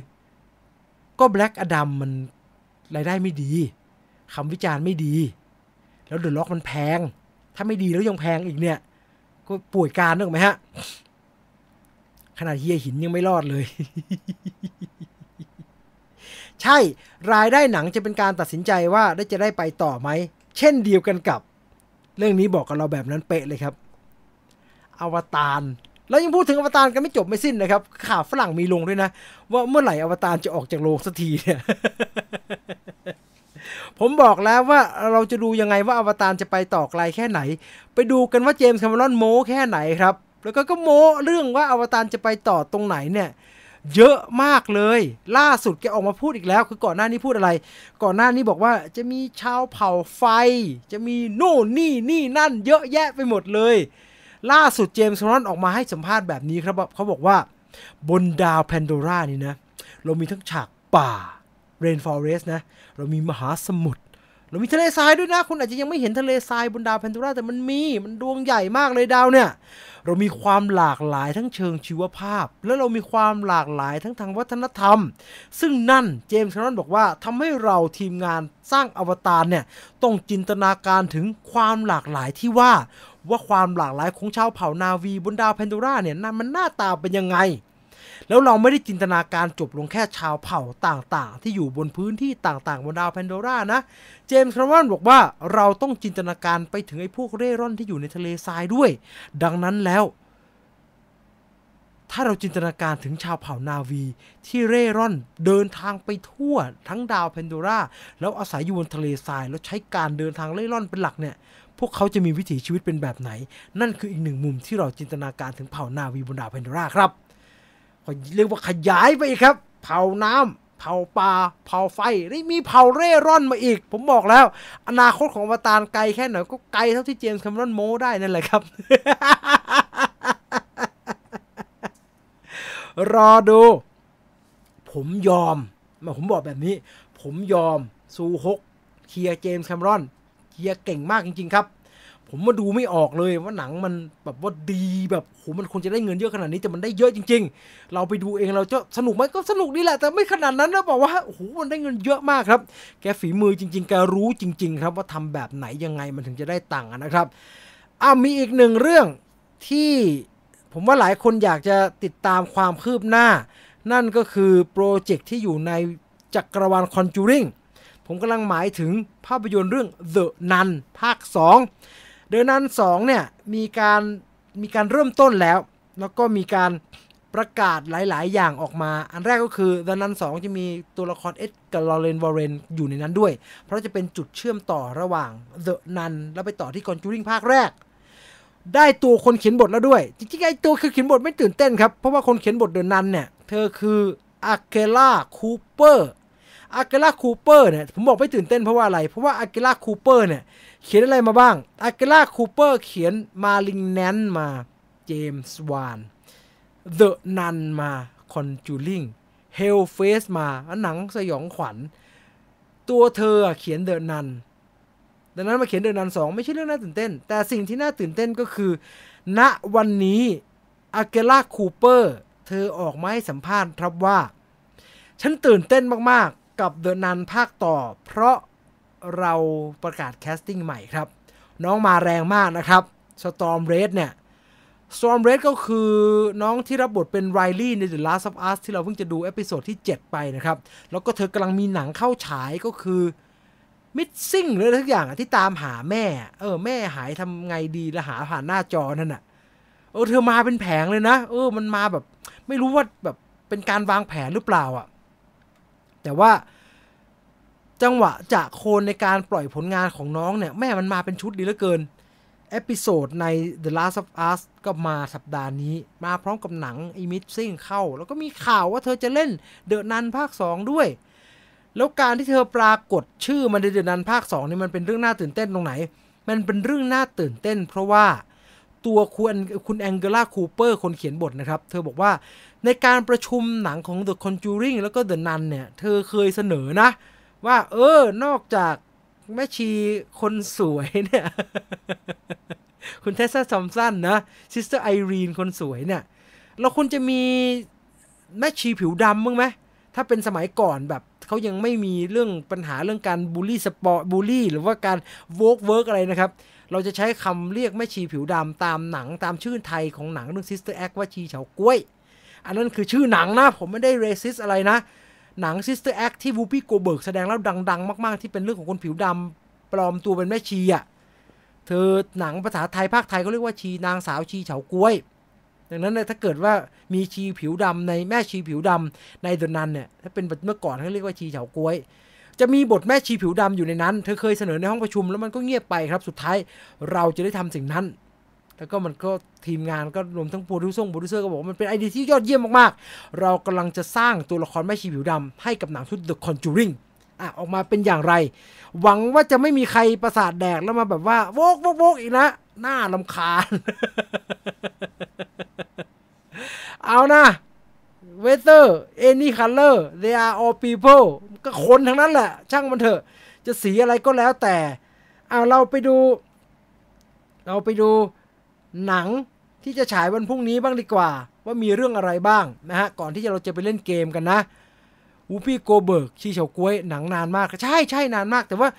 ก็แบล็กอดัมมันรายได้ไม่ดีคำวิจารณ์ไม่ดี แล้วเดอะล็อกมันแพง ถ้าไม่ดีแล้วยังแพงอีกเนี่ย ก็ป่วยการนึกไหมฮะ ขนาดเฮียหินยังไม่รอดเลย ใช่รายได้หนังจะเป็นการตัดสินใจว่าได้จะได้ไปต่อไหม เช่นเดียวกันกับ เรื่องนี้บอกกับเราแบบนั้นเป๊ะเลยครับ อวตารแล้วยังพูดถึงอวตารกันไม่จบไม่สิ้นนะครับ ข่าวฝรั่งมีลงด้วยนะ ว่าเมื่อไหร่อวตารจะออกจากโรงสักทีเนี่ยผมบอกแล้วว่าเราจะดูยังไงว่าอวตารจะไปต่อไกลแค่ไหน ไปดูกันว่า James Cameron โม้แค่ไหนครับ แล้วก็ก็โม้เรื่องว่าอวตารจะไปต่อตรงไหนเนี่ย เยอะมากเลย ล่าสุดแกออกมาพูดอีกแล้ว คือก่อนหน้านี้พูดอะไร ก่อนหน้านี้บอกว่าจะมีชาวเผ่าไฟ จะมีโน่นนี่นี่นั่น เยอะแยะไปหมดเลย ล่าสุด James Cameron ออกมาให้สัมภาษณ์แบบนี้ครับเขาบอกว่าบนดาวแพนโดรานี่นะ เรามีทั้งฉากป่า rainforest นะ เรามีมหาสมุทร เรามีทะเลทรายด้วยนะ คุณอาจจะยังไม่เห็นทะเลทรายบนดาวแพนโดราแต่มันมีมันดวงใหญ่มากเลยดาวเนี่ย เรามีความหลากหลายทั้งเชิงชีวภาพ และเรามีความหลากหลายทั้งทางวัฒนธรรม ซึ่งนั่น James Cameron บอกว่าทำให้เราทีมงานสร้างอวตารเนี่ยต้องจินตนาการถึงความหลากหลายที่ว่า ว่าความหลากหลายของชาวเผ่านาวีบนดาวแพนโดราเนี่ยนั่นมันหน้าตาเป็นยังไง แล้วเราไม่ได้จินตนาการจบลงแค่ชาวเผ่าต่างๆ ที่อยู่บนพื้นที่ต่างๆ บนดาวแพนโดรานะ James Cameron บอกว่าเราต้องจินตนาการไปถึงไอ้พวกเร่ร่อนที่อยู่ในทะเลทรายด้วย ดังนั้นแล้ว ถ้าเราจินตนาการถึงชาวเผ่านาวีที่เร่ร่อนเดินทางไปทั่วทั้งดาวแพนโดราแล้วอาศัยอยู่บนทะเลทราย แล้วใช้การเดินทางเร่ร่อนเป็นหลักเนี่ยพวกเขาจะมีวิถีชีวิตเป็นแบบไหน นั่นคืออีกหนึ่งมุมที่เราจินตนาการถึงเผ่านาวีบนดาวแพนโดราครับ เรียกว่าขยายไปอีกครับ เผาน้ำเผาปลาเผาไฟได้มีเผาเร่ร่อนมาอีก ผมบอกแล้ว อนาคตของอวตารไกลแค่ไหนก็ไกลเท่าที่เจมส์แคมรอนโมได้นั่นแหละครับ รอดู ผมยอมมาผมบอกแบบนี้ ผมยอมซูฮกเคลียร์เจมส์แคมรอนเคลียร์เก่งมากจริง ๆ ครับ ผมมาดูไม่ออกเลยว่าหนังมันแบบว่าดีแบบโหมันควรจะได้เงินเยอะขนาดนี้แต่มันได้เยอะจริง ๆ เราไปดูเองเราจะสนุกไหมก็สนุกนี่แหละแต่ไม่ขนาดนั้นนะบอกว่าโอ้โหมันได้เงินเยอะมากครับ แกฝีมือจริง ๆ แกรู้จริง ๆ ครับว่าทำแบบไหนยังไงมันถึงจะได้ตังค์นะครับอ้าวมีอีกหนึ่งเรื่องที่ผมว่าหลายคนอยากจะติดตามความคืบหน้า นั่นก็คือโปรเจกต์ที่อยู่ในจักรวาล Conjuring ผมกำลังหมายถึงภาพยนตร์เรื่อง The Nun ภาค 2 The Nun 2เนี่ยมีการมีการเริ่มต้นแล้ว แล้วก็มีการประกาศหลาย ๆ อย่างออกมา อันแรกก็คือ The Nun 2จะมีตัวละครเอ็ดกับลอเรนวอร์เรนอยู่ในนั้นด้วย เพราะจะเป็นจุดเชื่อมต่อระหว่าง The Nun แล้วไปต่อที่ Conjuring ภาคแรก ได้ตัวคนเขียนบทแล้วด้วย จริง ๆ ไอ้ตัวคือเขียนบทไม่ตื่นเต้นครับ เพราะว่าคนเขียนบทเดอะนันเนี่ย เธอคือAkela Cooper Akela Cooper เนี่ยผมบอกไม่ตื่นเต้นเพราะว่าอะไร เพราะว่า Akela Cooper เนี่ยเขียนอะไรมาบ้าง Akela Cooper เขียน Malignant มา James Wan The Nun มา Conjuring Hell Fest มาหนังสยองขวัญ ตัวเธอเขียน The Nun ดังนั้นมาเขียน The Nun สองไม่ใช่เรื่องน่าตื่นเต้น แต่สิ่งที่น่าตื่นเต้นก็คือ ณวันนี้ Akela Cooper เธอออกมาให้สัมภาษณ์ครับว่า ฉันตื่นเต้นมากๆ กับ The Nun ภาคต่อ เพราะเราประกาศ casting ใหม่ครับ น้องมาแรงมากนะครับ Storm Reid เนี่ย Storm Reid ก็คือน้องที่รับบทเป็น Riley ใน The Last of Us ที่เราเพิ่งจะดู episode ที่ 7 ไปนะครับ แล้วก็เธอกำลังมีหนังเข้าฉายก็คือ Missing หรืออะไรทุกอย่างที่ตามหาแม่ เออ แม่หายทำไงดีแล้วหาผ่านหน้าจอนั่นน่ะเออเธอมาเป็นแผงเลยนะ เออ มันมาแบบ ไม่รู้ว่าแบบเป็นการวางแผนหรือเปล่าอะ แต่ว่าจังหวะจะโคนในการปล่อยผลงานของน้องเนี่ย แม่มันมาเป็นชุดดีเหลือเกิน episode ใน The Last of Us ก็มาสัปดาห์นี้ มาพร้อมกับหนังอี Missing เข้า แล้วก็มีข่าวว่าเธอจะเล่น The Nun ภาค 2 ด้วย แล้วการที่เธอปรากฏชื่อมันใน The Nun ภาค 2 นี่มันเป็นเรื่องน่าตื่นเต้นตรงไหน มันเป็นเรื่องน่าตื่นเต้น เพราะว่า ตัวคุณคุณ Akela Cooper คนเขียนบทนะครับ เธอบอกว่าในการประชุมหนังของ The Conjuring แล้วก็ The Nun เนี่ย เธอเคยเสนอนะ ว่าเออนอกจากแม่ชีคนสวยเนี่ย คุณ Tessa Thompson นะ Sister Irene คนสวยเนี่ย เราควรจะมีแม่ชีผิวดำบ้างไหมถ้าเป็นสมัยก่อนแบบเขายังไม่มีเรื่องปัญหาเรื่องการ bully sport bully หรือว่าการโวกเวิร์กอะไรนะครับ เราจะใช้คำเรียกแม่ชีผิวดำตามหนังตามชื่อไทยของหนังเรื่อง Sister Act ว่าชีเฉาก๊วย อันนั้นคือชื่อหนังนะ ผมไม่ได้ racist อะไรนะ หนัง Sister Act ที่ Whoopi Goldberg แสดงแล้วดัง ๆ มากๆ ที่เป็นเรื่องของคนผิวดำปลอมตัวเป็นแม่ชีอะเธอหนังภาษาไทยภาคไทยเขาเรียกว่าชีนางสาวชีเฉาก๊วยดังนั้นเนี่ยถ้าเกิดว่ามีชีผิวดำในแม่ชีผิวดำในเดนันเนี่ยถ้าเป็นเมื่อก่อนเขาเรียกว่าชีเฉากล้วย จะมีบทแม่ชีผิวดำอยู่ในนั้น เธอเคยเสนอในห้องประชุมแล้วมันก็เงียบไปครับ สุดท้ายเราจะได้ทำสิ่งนั้น แล้วก็มันก็ทีมงานก็รวมทั้งโปรดิวเซอร์โปรดิวเซอร์ก็บอกว่ามันเป็นไอเดียที่ยอดเยี่ยมมากๆ เรากำลังจะสร้างตัวละครแม่ชีผิวดำให้กับหนังชุด The Conjuring อะออกมาเป็นอย่างไร หวังว่าจะไม่มีใครประสาทแดกแล้วมาแบบว่า woke woke woke อีกนะน่ารำคาญ เอานะ whatever any color they are all people ก็คนทั้งนั้นแหละ ช่างมันเถอะ จะสีอะไรก็แล้วแต่เอาเราไปดู เราไปดูหนังที่จะฉายวันพรุ่งนี้บ้างดีกว่า ว่ามีเรื่องอะไรบ้างนะฮะ ก่อนที่เราจะไปเล่นเกมกันนะวูปี้โกลด์เบิร์กชีเฉาก้วยหนังนานมาก ใช่ใช่นานมาก แต่ว่า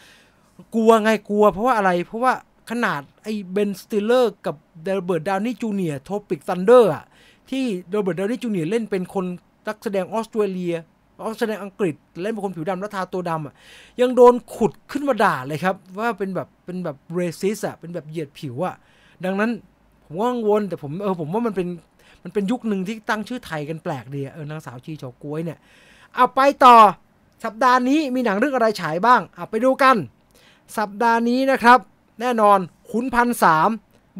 กลัวไงกลัว เพราะว่าอะไรเพราะว่าขนาดไอ้เบนสติลเลอร์กับโรเบิร์ตดาวนี่จูเนียร์ Tropic Thunder อะที่โรเบิร์ตดาวนี่จูเนียร์เล่นเป็นคนนักแสดงออสเตรเลีย ออสแสดงอังกฤษเล่นเป็นคนผิวดำแล้วทาตัวดำอะยังโดนขุดขึ้นมาด่าเลยครับ ว่าเป็นแบบเป็นแบบ racist อะเป็นแบบเหยียดผิวอะดังนั้นผมก็กังวลแต่ผมเออผมว่ามันเป็นมันเป็นยุคหนึ่งที่ตั้งชื่อไทยกันแปลกดีอะเออนางสาวชีเฉาก้วยเนี่ยเอาไปต่อสัปดาห์นี้มีหนังเรื่องอะไรฉายบ้างเอาไปดูกัน สัปดาห์นี้นะครับ แน่นอนขุนพันสาม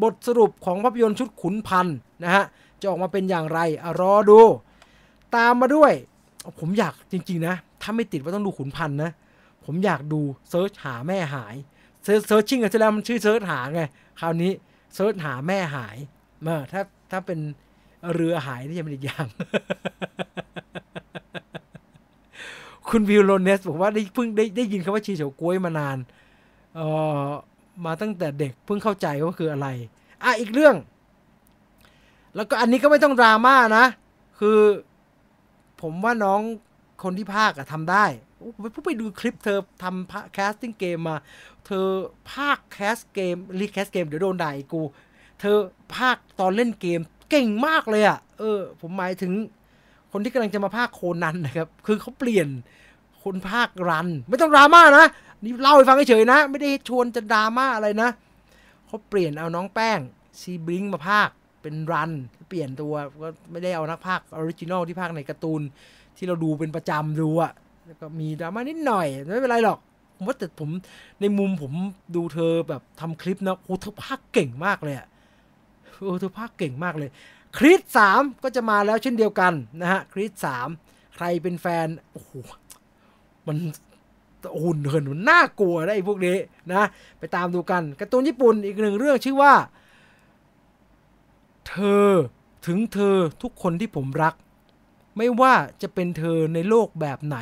บทสรุปของภาพยนตร์ชุดขุนพันนะฮะจะออกมาเป็นอย่างไรอรอดู ตามมาด้วย ผมอยากจริง ๆ นะ ถ้าไม่ติดว่าต้องดูขุนพันนะ ผมอยากดูเสิร์ชหาแม่หาย Searching กันแล้วมันชื่อเสิร์ชหาไงคราวนี้เสิร์ชหาแม่หายมื่อถ้าถ้าเป็นเรือหายนี่จะเป็นอีกอย่าง คุณวิลโลเนสบอกว่าได้เพิ่งได้ได้ยินคำว่าชีเฉาก้วยมานานเอ่อมาตั้งแต่เด็กเพิ่งเข้าใจว่าคืออะไร อะอีกเรื่อง แล้วก็อันนี้ก็ไม่ต้องดราม่านะ คือ ผมว่าน้องคนที่พากย์อะทำได้ผมไปดูคลิปเธอทำ casting เกมมา เธอพากย์ cast เกมรี cast เกมเดี๋ยวโดนด่าอีกกู เธอพากย์ตอนเล่นเกมเก่งมากเลยอะเออ ผมหมายถึงคนที่กำลังจะมาพากย์โคนันนะครับ คือเขาเปลี่ยนคนพากย์รัน ไม่ต้องดราม่านะ นี่เล่าให้ฟังเฉยๆนะ ไม่ได้ชวนจะดราม่าอะไรนะเขาเปลี่ยนเอาน้องแป้งซีบลิงมาพากย์ เป็นรันเปลี่ยนตัวก็ไม่ได้เอานักพากย์ original ที่พากย์ในการ์ตูน ที่เราดูเป็นประจำดูอะแล้วก็มีดราม่านิดหน่อยไม่เป็นไรหรอกผมว่าแต่ผมในมุมผมดูเธอแบบทำคลิปนะโอ้เธอภาคเก่งมากเลยอะโอ้เธอภาคเก่งมากเลย คริสสามก็จะมาแล้วเช่นเดียวกันนะฮะคริสสามใครเป็นแฟนโอ้โหมันหุ่นเหินมันน่ากลัวไอ้พวกนี้นะ ไปตามดูกันการ์ตูนญี่ปุ่นอีกหนึ่งเรื่องชื่อว่า เธอถึงเธอทุกคนที่ผมรัก ไม่ว่าจะเป็นเธอในโลกแบบไหน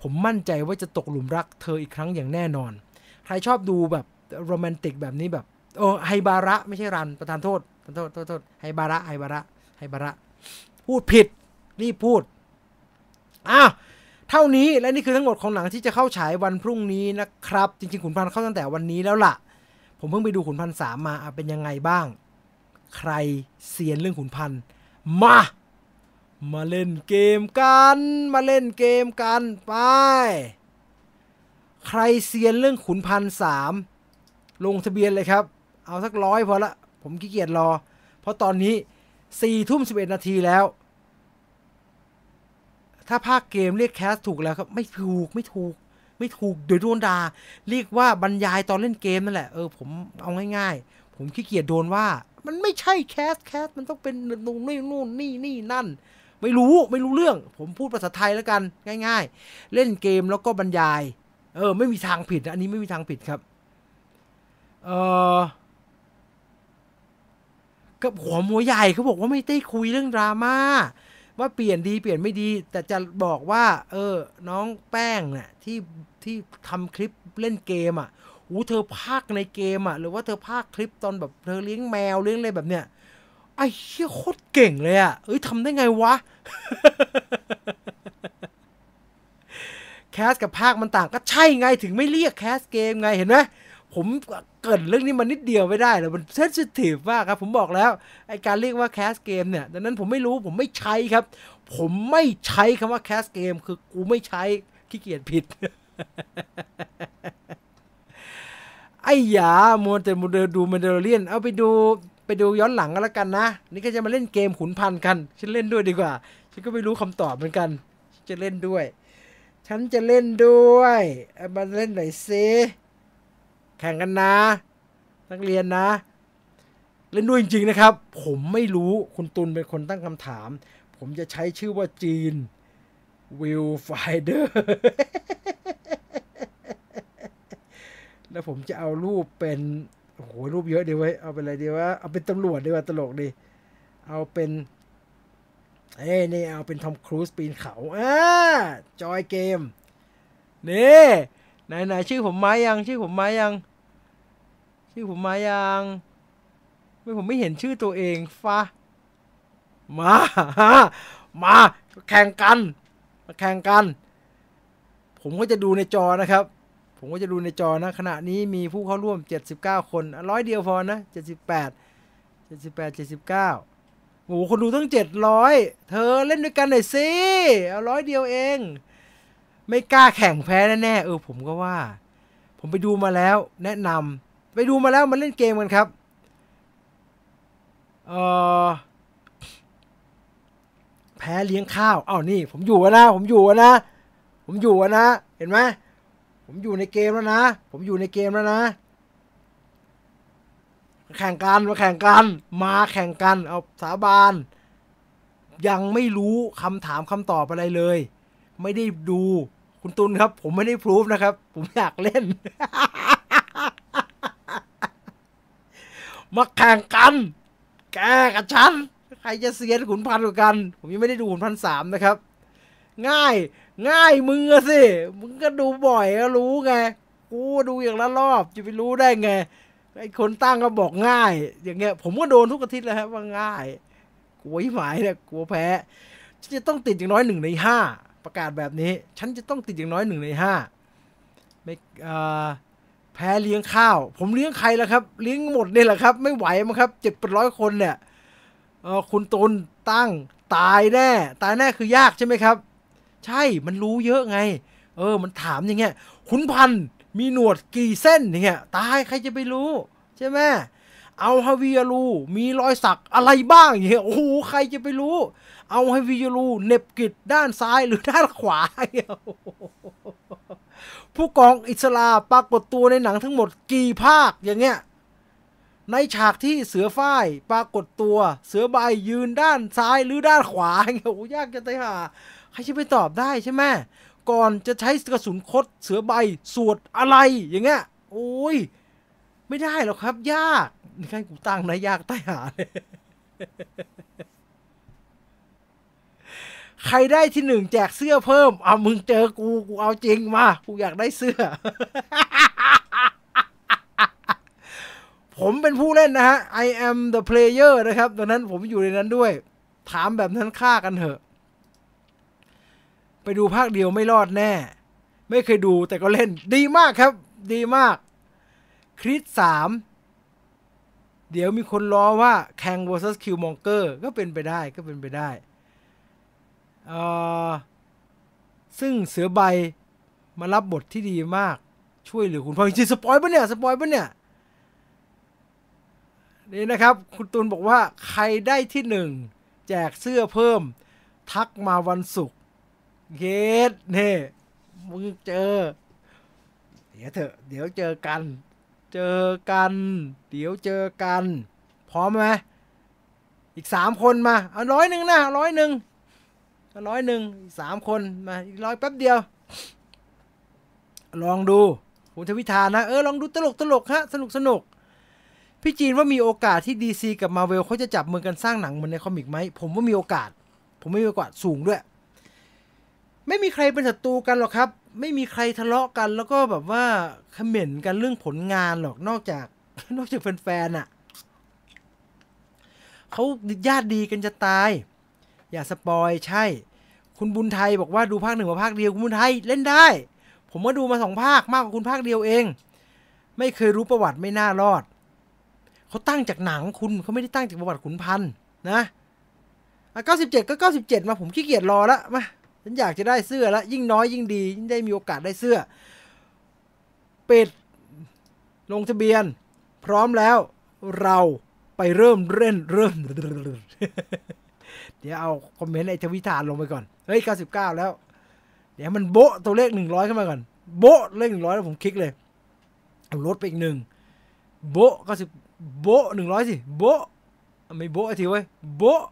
ผมมั่นใจว่าจะตกหลุมรักเธออีกครั้งอย่างแน่นอน ใครชอบดูแบบโรแมนติกแบบนี้แบบโอ้ไฮบาระไม่ใช่รันประธานโทษประธานโทษโทษโทษไฮบาระไฮบาระไฮบาระ พูดผิดรีบพูดอ้าเท่านี้และนี่คือทั้งหมดของหนังที่จะเข้าฉายวันพรุ่งนี้นะครับ จริงๆขุนพันธ์เข้าตั้งแต่วันนี้แล้วล่ะ ผมเพิ่งไปดูขุนพันธ์สามมาเป็นยังไงบ้าง ใครเซียนเรื่องขุนพันธ์มา มาเล่นเกมกัน มาเล่นเกมกันไป ใครเซียนเรื่องขุนพันธ์สามลงทะเบียนเลยครับ เอาสักร้อยพอละ ผมขี้เกียจรอ เพราะตอนนี้สี่ทุ่มสิบเอ็ดนาทีแล้ว ถ้าภาคเกมเรียกแคสถูกแล้วครับ ไม่ถูกไม่ถูก ไม่ถูกเดี๋ยวโดนด่าเรียกว่าบรรยายตอนเล่นเกมนั่นแหละ เออผมเอาง่ายๆ ผมขี้เกียจโดนว่า มันไม่ใช่แคสแคสมันต้องเป็นนู่นนี่นู่นนี่นี่นั่น ไม่รู้ไม่รู้เรื่อง ผมพูดภาษาไทยแล้วกันง่าย ๆ เล่นเกมแล้วก็บรรยาย เออ ไม่มีทางผิดอันนี้ไม่มีทางผิดครับ เออกับหัวมัวใหญ่เขาบอกว่าไม่ได้คุยเรื่องดราม่าว่าเปลี่ยนดีเปลี่ยนไม่ดี แต่จะบอกว่า เออ น้องแป้งเนี่ยที่ที่ทำคลิปเล่นเกมอะ อู้เธอพากย์ในเกมอะ หรือว่าเธอพากย์คลิปตอนแบบเธอเลี้ยงแมวเลี้ยงอะไรแบบเนี้ยไอ้เชี่ยโคตรเก่งเลยอะเอ้ยทำได้ไงวะ cast กับพากย์มันต่างก็ใช่ไงถึงไม่เรียก cast เกมไงเห็นไหมผมเกิดเรื่องนี้มันนิดเดียวไม่ได้เลยมัน sensitive มากครับ ผมบอกแล้วไอการเรียกว่า cast เกมเนี่ยดังนั้นผมไม่รู้ผมไม่ใช้ครับ ผมไม่ใช้คำว่าแคสเกมคือกูไม่ใช้ขี้เกียจผิด ไอ้หยามัวแต่มัวแต่ดูมันเดลเลียน เอาไปดูไปดูย้อนหลังกันแล้วกันนะ นี่ก็จะมาเล่นเกมขุนพันกัน ฉันเล่นด้วยดีกว่า ฉันก็ไม่รู้คำตอบเหมือนกันจะเล่นด้วย ฉันจะเล่นด้วยเอามาเล่นหน่อยซิแข่งกันนะ นักเรียนนะ เล่นด้วยจริงๆนะครับ ผมไม่รู้คุณตุลเป็นคนตั้งคำถาม ผมจะใช้ชื่อว่าจีนวิวไฟเดอร์ แล้วผมจะเอารูปเป็นโอ้โหรูปเยอะดีไว้เอาเป็นอะไรดีวะเอาเป็นตำรวจดีว่าตลกดีเอาเป็นเอ้นี่เอาเป็นทอมครูซปีนเขาอ่าจอยเกมนี่ไหนไหนชื่อผมมายังชื่อผมมายัง ชื่อผมมายังไม่ผมไม่เห็นชื่อตัวเองฟ้ามามาแข่งกันมาแข่งกัน ผมก็จะดูในจอนะครับ ผมก็จะดูในจอนะ ขณะนี้มีผู้เข้าร่วม 79 คนร้อยเดียวพอนะ 78 78 79โอ้โหคนดูตั้ง 700 เธอเล่นด้วยกันหน่อยสิ เอาร้อยเดียวเอง ไม่กล้าแข่งแพ้แน่ๆเออผมก็ว่า ผมไปดูมาแล้วแนะนำไปดูมาแล้วมาเล่นเกมกันครับเออแพ้เลี้ยงข้าวอ้าวนี่ ผมอยู่นะ ผมอยู่นะ ผมอยู่นะ เห็นไหม ผมอยู่ในเกมแล้วนะ ผมอยู่ในเกมแล้วนะ แข่งกันมาแข่งกัน มาแข่งกัน เอาสาบาน ยังไม่รู้คำถามคำตอบอะไรเลย ไม่ได้ดูคุณตุลครับ ผมไม่ได้พรูฟนะครับ ผมอยากเล่น มาแข่งกัน แกกับฉัน ใครจะเสียนขุนพันธ์กว่ากัน ผมยังไม่ได้ดูขุนพันธ์สามนะครับ ง่าย ง่ายมึงอะสิ มึงก็ดูบ่อยก็รู้ไง กูดูอย่างละรอบจะไปรู้ได้ไง ไอ้คนตั้งก็บอกง่าย อย่างเงี้ย ผมก็โดนทุกอาทิตย์แล้วครับว่าง่ายกลัวหมายเนี่ยกลัวแพ้ฉันจะต้องติดอย่างน้อยหนึ่งในห้าประกาศแบบนี้ ฉันจะต้องติดอย่างน้อยหนึ่งในห้าไม่แพ้เลี้ยงข้าว ผมเลี้ยงใครล่ะครับ เลี้ยงหมดเนี่ยแหละครับ ไม่ไหวมั้งครับเจ็ดเป็นร้อยคนเนี่ยคุณตุลตั้งตายแน่ ตายแน่คือยากใช่ไหมครับ ใช่มันรู้เยอะไง เออ มันถามอย่างเงี้ยขุนพันธ์มีหนวดกี่เส้นอย่างเงี้ยตายใครจะไปรู้ ใช่ไหมเอาฮาวิอารูมีรอยสักอะไรบ้างอย่างเงี้ยโอ้โหใครจะไปรู้ เอาฮาวิอารูเน็บกิดด้านซ้ายหรือด้านขวาเผู้กองอิสลาปรากฏตัวในหนังทั้งหมดกี่ภาคอย่างเงี้ยในฉากที่เสือฝ้ายปรากฏตัว เสือใบยืนด้านซ้ายหรือด้านขวาอย่างเงี้ยโอ้ยากจะตายห่า ใครจะไปตอบได้ใช่ไหมก่อนจะใช้กระสุนคดเสือใบสวดอะไรอย่างเงี้ยโอ้ย ไม่ได้หรอกครับ ยากนี่ใครกูตั้งนะยากใตายหาเลยใครได้ที่หนึ่งแจกเสื้อเพิ่มเอามึงเจอกูกูเอาจริงมากูอยากได้เสื้อ ผมเป็นผู้เล่นนะฮะ I am the player นะครับ ดังนั้นผมอยู่ในนั้นด้วย ถามแบบนั้นฆ่ากันเถอะ ไปดูภาคเดียวไม่รอดแน่ ไม่เคยดูแต่ก็เล่น ดีมากครับ ดีมาก คริสสามเดี๋ยวมีคนล้อว่าแข่ง vs Q Monger ก็เป็นไปได้ก็เป็นไปได้เอ่อซึ่งเสือใบมารับบทที่ดีมาก ช่วยเหลือคุณพ่อจริงสปอยปะเนี่ยสปอยปะเนี่ยนี่นะครับ คุณตูนบอกว่าใครได้ที่หนึ่งแจกเสื้อเพิ่ม ทักมาวันศุกร์ เกตเน่มึงเจอ เดี๋ยวเถอะ เดี๋ยวเจอกัน เจอกัน เดี๋ยวเจอกัน พร้อมไหมอีกสามคนมาเอาร้อยหนึ่งนะร้อยหนึ่งร้อยหนึ่งสามคนมาอีกร้อยแป๊บเดียว ลองดูคุณทวิธานะ เออ ลองดูตลกตลกฮะ สนุกสนุกพี่จีนว่ามีโอกาสที่ดีซีกับมาร์เวลเขาจะจับมือกันสร้างหนังเหมือนใน comic ไหม ผมว่ามีโอกาส ผมว่ามีโอกาสสูงด้วย ไม่มีใครเป็นศัตรูกันหรอกครับ ไม่มีใครทะเลาะกัน แล้วก็แบบว่า comment กันเรื่องผลงานหรอกนอกจาก นอกจากแฟนๆอะเขาญาติดีกันจะตาย อย่าสปอยใช่ คุณบุญไทยบอกว่าดูภาคหนึ่งมาภาคเดียวคุณบุญไทยเล่นได้ ผมว่าดูมาสองภาคมากกว่าคุณภาคเดียวเอง ไม่เคยรู้ประวัติไม่น่ารอดเขาตั้งจากหนังคุณเขาไม่ได้ตั้งจากประวัติขุนพันธ์นะอะ97ก็97มาผมขี้เกียจรอละมา ฉันอยากจะได้เสื้อและยิ่งน้อยยิ่งดียิ่งได้มีโอกาสได้เสื้อ ปิดลงทะเบียน พร้อมแล้วเราไปเริ่มเล่นเริ่มเดี๋ยวเอาคอมเมนต์ไอ้ทวิธานลงไปก่อน เฮ้ย 99 แล้ว เดี๋ยวมันโบะตัวเลข 100 ขึ้นมาก่อน โบะเลข 100 แล้วผมคลิกเลยเอาลดไปอีกหนึ่งโบะ90โบะ100 สิ โบะไม่โบะทีเว้ย โบะ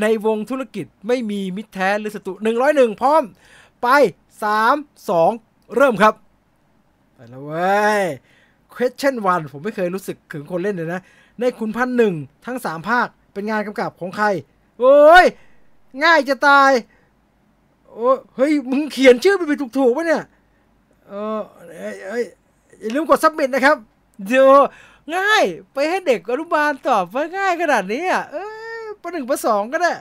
ในวงธุรกิจไม่มีมิตรแท้หรือศัตรู101 พร้อม ไป 3 2 เริ่มครับ ไปแล้วเว้ย question one ผมไม่เคยรู้สึกถึงคนเล่นเลยนะ ในคุณพันหนึ่งทั้งสามภาคเป็นงานกำกับของใคร โอ้ย ง่ายจะตาย โอ้เฮ้ย มึงเขียนชื่อไปไปถูกๆปะเนี่ย เออเอ้ยอย่าลืมกดซับมิ t นะครับ เดี๋ยวง่ายไปให้เด็กอนุบาลตอบว่าง่ายขนาดนี้อะเอ้ย ประหนึ่งประสองก็ได้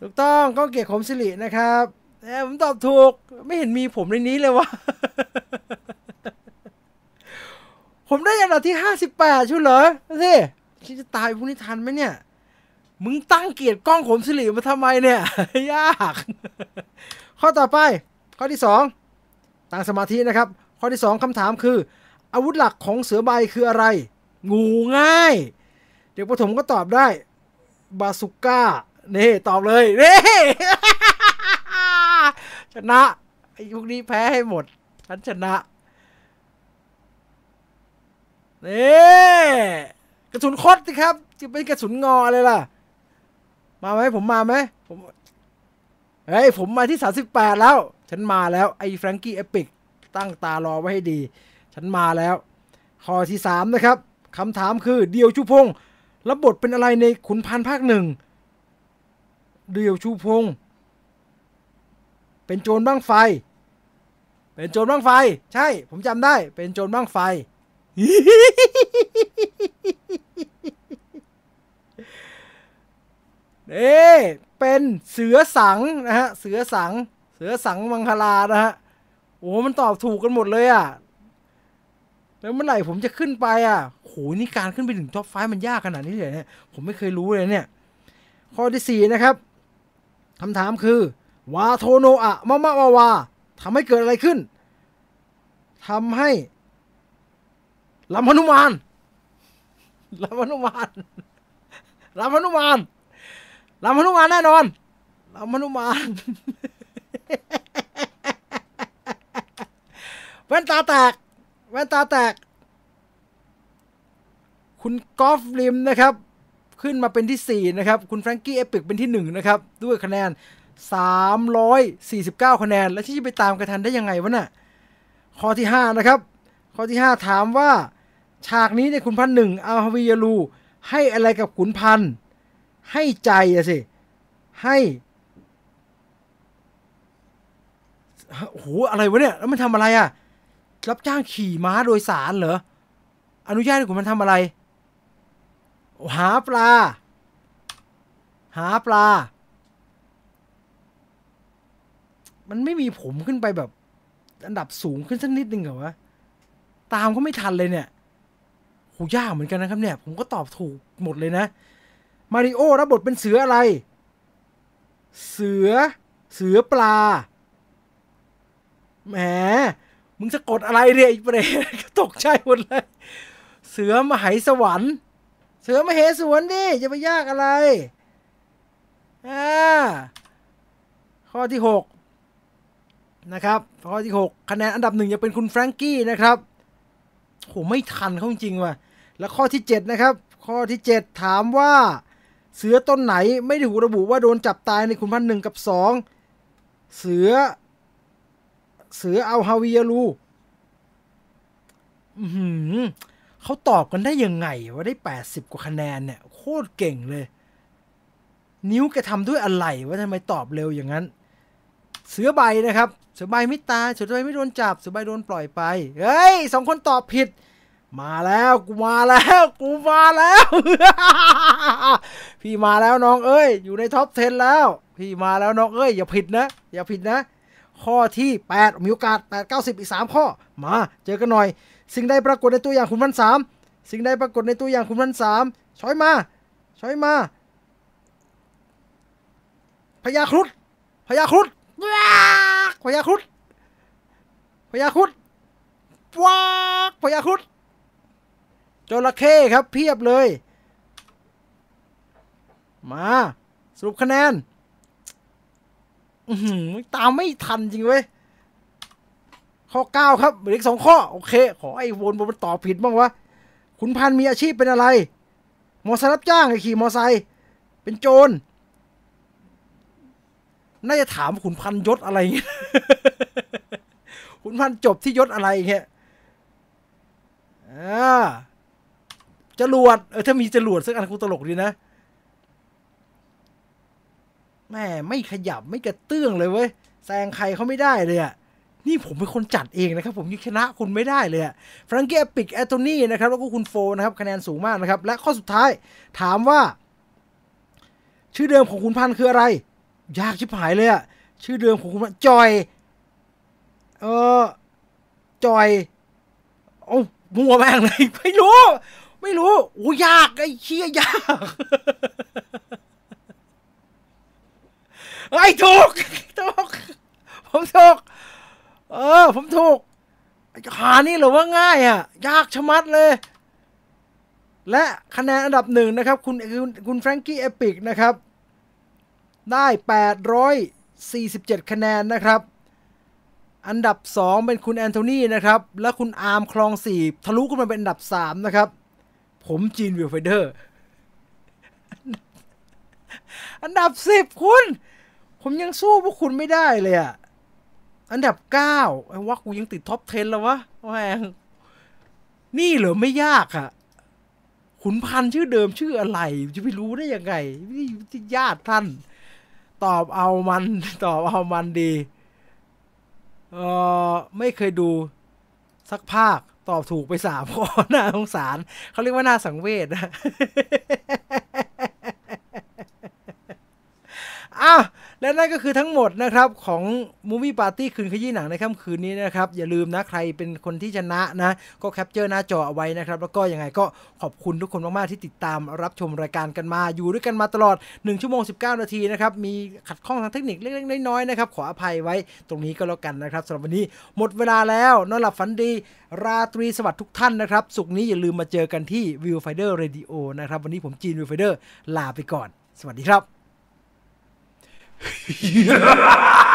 ถูกต้องก้องเกียรติขมสิรินะครับเอ้ยผมตอบถูก ไม่เห็นมีผมในนี้เลยวะ ผมได้อันดับที่ห้าสิบแปดชุดเหรอสิคิดจะตายพวกนี้ทันไหมเนี่ย มึงตั้งเกียรติกล้องขมสิริมาทำไมเนี่ย ยาก ข้อต่อไป ข้อที่สองตั้งสมาธินะครับ ข้อที่สองคำถามคือ อาวุธหลักของเสือใบคืออะไร งูง่าย ด็กประถมก็ตอบได้ บาสุก้านี่ตอบเลยนี่ชนะไอ้พวกนี้แพ้ให้หมดฉันชนะนี่กระสุนคดสิครับ จะเป็นกระสุนงออะไรล่ะ มาไหมผมมาไหมผมเฮ้ยผมมาที่สาสิบแปดแล้ว ฉันมาแล้ว ไอ้แฟรงกี้เอปิกตั้งตารอไว้ให้ดี ฉันมาแล้ว ข้อที่สามนะครับคำถามคือเดียวชูพงศ์ รับบทเป็นอะไรในขุนพันภาคหนึ่ง เดี่ยวชูพง เป็นโจรบ้างไฟ เป็นโจรบ้างไฟ ใช่ ผมจำได้ เป็นโจรบ้างไฟ เอ๊เป็นเสือสังนะฮะ เสือสัง เสือสังมังคลานะฮะ โอ้ มันตอบถูกกันหมดเลยอะ แล้วเมื่อไหร่ผมจะขึ้นไปอะ นี่การขึ้นไปถึงท็อปไฟมันยากขนาดนี้เลยเนี่ยผมไม่เคยรู้เลยเนี่ย ข้อที่สี่นะครับคำถามคือ วาโทโนอะมะมะวาวาทำให้เกิดอะไรขึ้นทำให้ลำพนุมานลำพนุมานลำพนุมานลำพนุมานแน่นอนลำพนุมานแว่นตาแตกแว่นตาแตก คุณกอล์ฟริมนะครับ ขึ้นมาเป็นที่ 4 นะครับ คุณแฟรงกี้เอปิกเป็นที่ 1 นะครับ ด้วยคะแนน 349 คะแนน แล้วที่จะไปตามเขาทันได้ยังไงวะน่ะข้อที่ 5 นะครับ ข้อที่ 5 ถามว่า ฉากนี้เนี่ยขุนพันธ์หนึ่งอาฮาวิยาลู ให้อะไรกับขุนพันธ์ให้ใจอะสิ ให้โอ้โหอะไรวะเนี่ย แล้วมันทำอะไรอะรับจ้างขี่ม้าโดยสารเหรอ อนุญาตให้ขุนพันธ์ทำอะไร หาปลา หาปลา มันไม่มีผมขึ้นไปแบบ อันดับสูงขึ้นสักนิดนึงเหรอวะ ตามก็ไม่ทันเลยเนี่ยโหยากเหมือนกันนะครับเนี่ย ผมก็ตอบถูกหมดเลยนะ มาริโอรับบทเป็นเสืออะไร เสือ เสือปลา แหม มึงจะกดอะไรเนี่ยไอีกประเด็นก็ตกใจหมดเลย เสือมหายสวรรค์ เสือมาเหสวนดิจะไปยากอะไรอ่าข้อที่หกนะครับข้อที่หกคะแนนอันดับหนึ่งจะเป็นคุณแฟรงกี้นะครับโหไม่ทันเขาจริงว่ะ แล้วข้อที่เจ็ดนะครับ ข้อที่เจ็ดถามว่า เสือต้นไหนไม่ได้ถูกระบุว่าโดนจับตายในคุณพันหนึ่งกับสองเสือ เสืออัลฮาวิยาลูอือหือ เขาตอบกันได้ยังไงว่าได้ 80 กว่าคะแนนเนี่ยโคตรเก่งเลย นิ้วแกทำด้วยอะไรว่าทำไมตอบเร็วอย่างนั้น เสือใบนะครับ เสือใบไม่ตายเสือใบไม่โดนจับเสือใบโดนปล่อยไปเฮ้ยสองคนตอบผิด มาแล้วกูมาแล้ว กูมาแล้ว พี่มาแล้วน้องเอ้ย อยู่ใน top 10 แล้ว พี่มาแล้วน้องเอ้ยอย่าผิดนะ อย่าผิดนะ ข้อที่ 8 มีโอกาส8 90 อีก 3 ข้อ มาเจอกันหน่อย สิ่งใดปรากฏในตัวอย่างขุนพันธ์สามสิ่งใดปรากฏในตัวอย่างขุนพันธ์สาม choice มา choice มาพญาครุฑพญาครุฑว้ากพญาครุฑพญาครุฑว้ากพญาครุฑจระเข้ครับเพียบเลย มาสรุปคะแนนอื้อหือตามไม่ทันจริงเว้ย ข้อ 9 ครับเหลืออีกสองข้อ โอเค ขอไอ้วนบนมันตอบผิดบ้างวะขุนพันธ์มีอาชีพเป็นอะไร มอไซค์รับจ้างขี่มอไซค์เป็นโจรน่าจะถามขุนพันธ์ยศอะไรเงี้ยขุนพันธ์จบที่ยศอะไรเงี้ยอ่าจรวดเออถ้ามีจรวดสักอันคงตลกดีนะแม่ไม่ขยับไม่กระเตื้องเลยเว้ยแซงใครเขาไม่ได้เลยอะ นี่ผมเป็นคนจัดเองนะครับ ผมยังชนะคุณไม่ได้เลยฟรังเกียปิกแอตโทนี่นะครับแล้วก็คุณโฟนะครับคะแนนสูงมากนะครับ และข้อสุดท้ายถามว่า ชื่อเดิมของคุณพันธ์คืออะไร ยากชิบหายเลยอะชื่อเดิมของคุณพันธ์จอย เออจอยโอ้มัวแม่งเลยไม่รู้ ไม่รู้โอ้ยากไอ้เชี่ยยากไอ้ถูกถูกผมถูก เออ ผมถูกหานี่หรือว่าง่ายอะ ยากชะมัดเลย และคะแนนอันดับหนึ่งนะครับ คุณคุณคุณแฟรงกี้เอปิกนะครับ ได้ 847 คะแนนนะครับ อันดับ 2 เป็นคุณแอนโทนีนะครับ และคุณอาร์มคลอง4ทะลุขึ้นมาเป็นอันดับ 3 นะครับ ผมจีนวิลไฟเดอร์ อันดับ 10 คุณ ผมยังสู้พวกคุณไม่ได้เลยอะ อันดับ9ไอ้ว่ากูยังติดท็อป 10 แล้ววะแม่งนี่เหรอไม่ยากอะขุนพันธ์ชื่อเดิมชื่ออะไร จะไปรู้ได้ยังไงนี่ที่ญาติท่าน ตอบเอามัน ตอบเอามันดี เออไม่เคยดูสักภาคตอบถูกไปสามข้อน่าสงสาร เขาเรียกว่าน่าสังเวชนะอะ และนั่นก็คือทั้งหมดนะครับของ Movie Party คืนขยี้หนังในค่ำคืนนี้นะครับ อย่าลืมนะใครเป็นคนที่ชนะนะ ก็แคปเจอร์หน้าจอเอาไว้นะครับ แล้วก็ยังไงก็ขอบคุณทุกคนมาก ๆ ที่ติดตามรับชมรายการกันมา อยู่ด้วยกันมาตลอด 1 ชั่วโมง 19 นาทีนะครับ มีขัดข้องทางเทคนิคเล็ก ๆ น้อย ๆ นะครับ ขออภัยไว้ตรงนี้ก็แล้วกันนะครับสำหรับวันนี้หมดเวลาแล้วนอนหลับฝันดี ราตรีสวัสดิ์ทุกท่านนะครับสุกนี้อย่าลืมมาเจอกันที่ Viewfinder Radio นะครับวันนี้ผมจีน Viewfinder ลาไปก่อน สวัสดีครับ <laughs> yeah.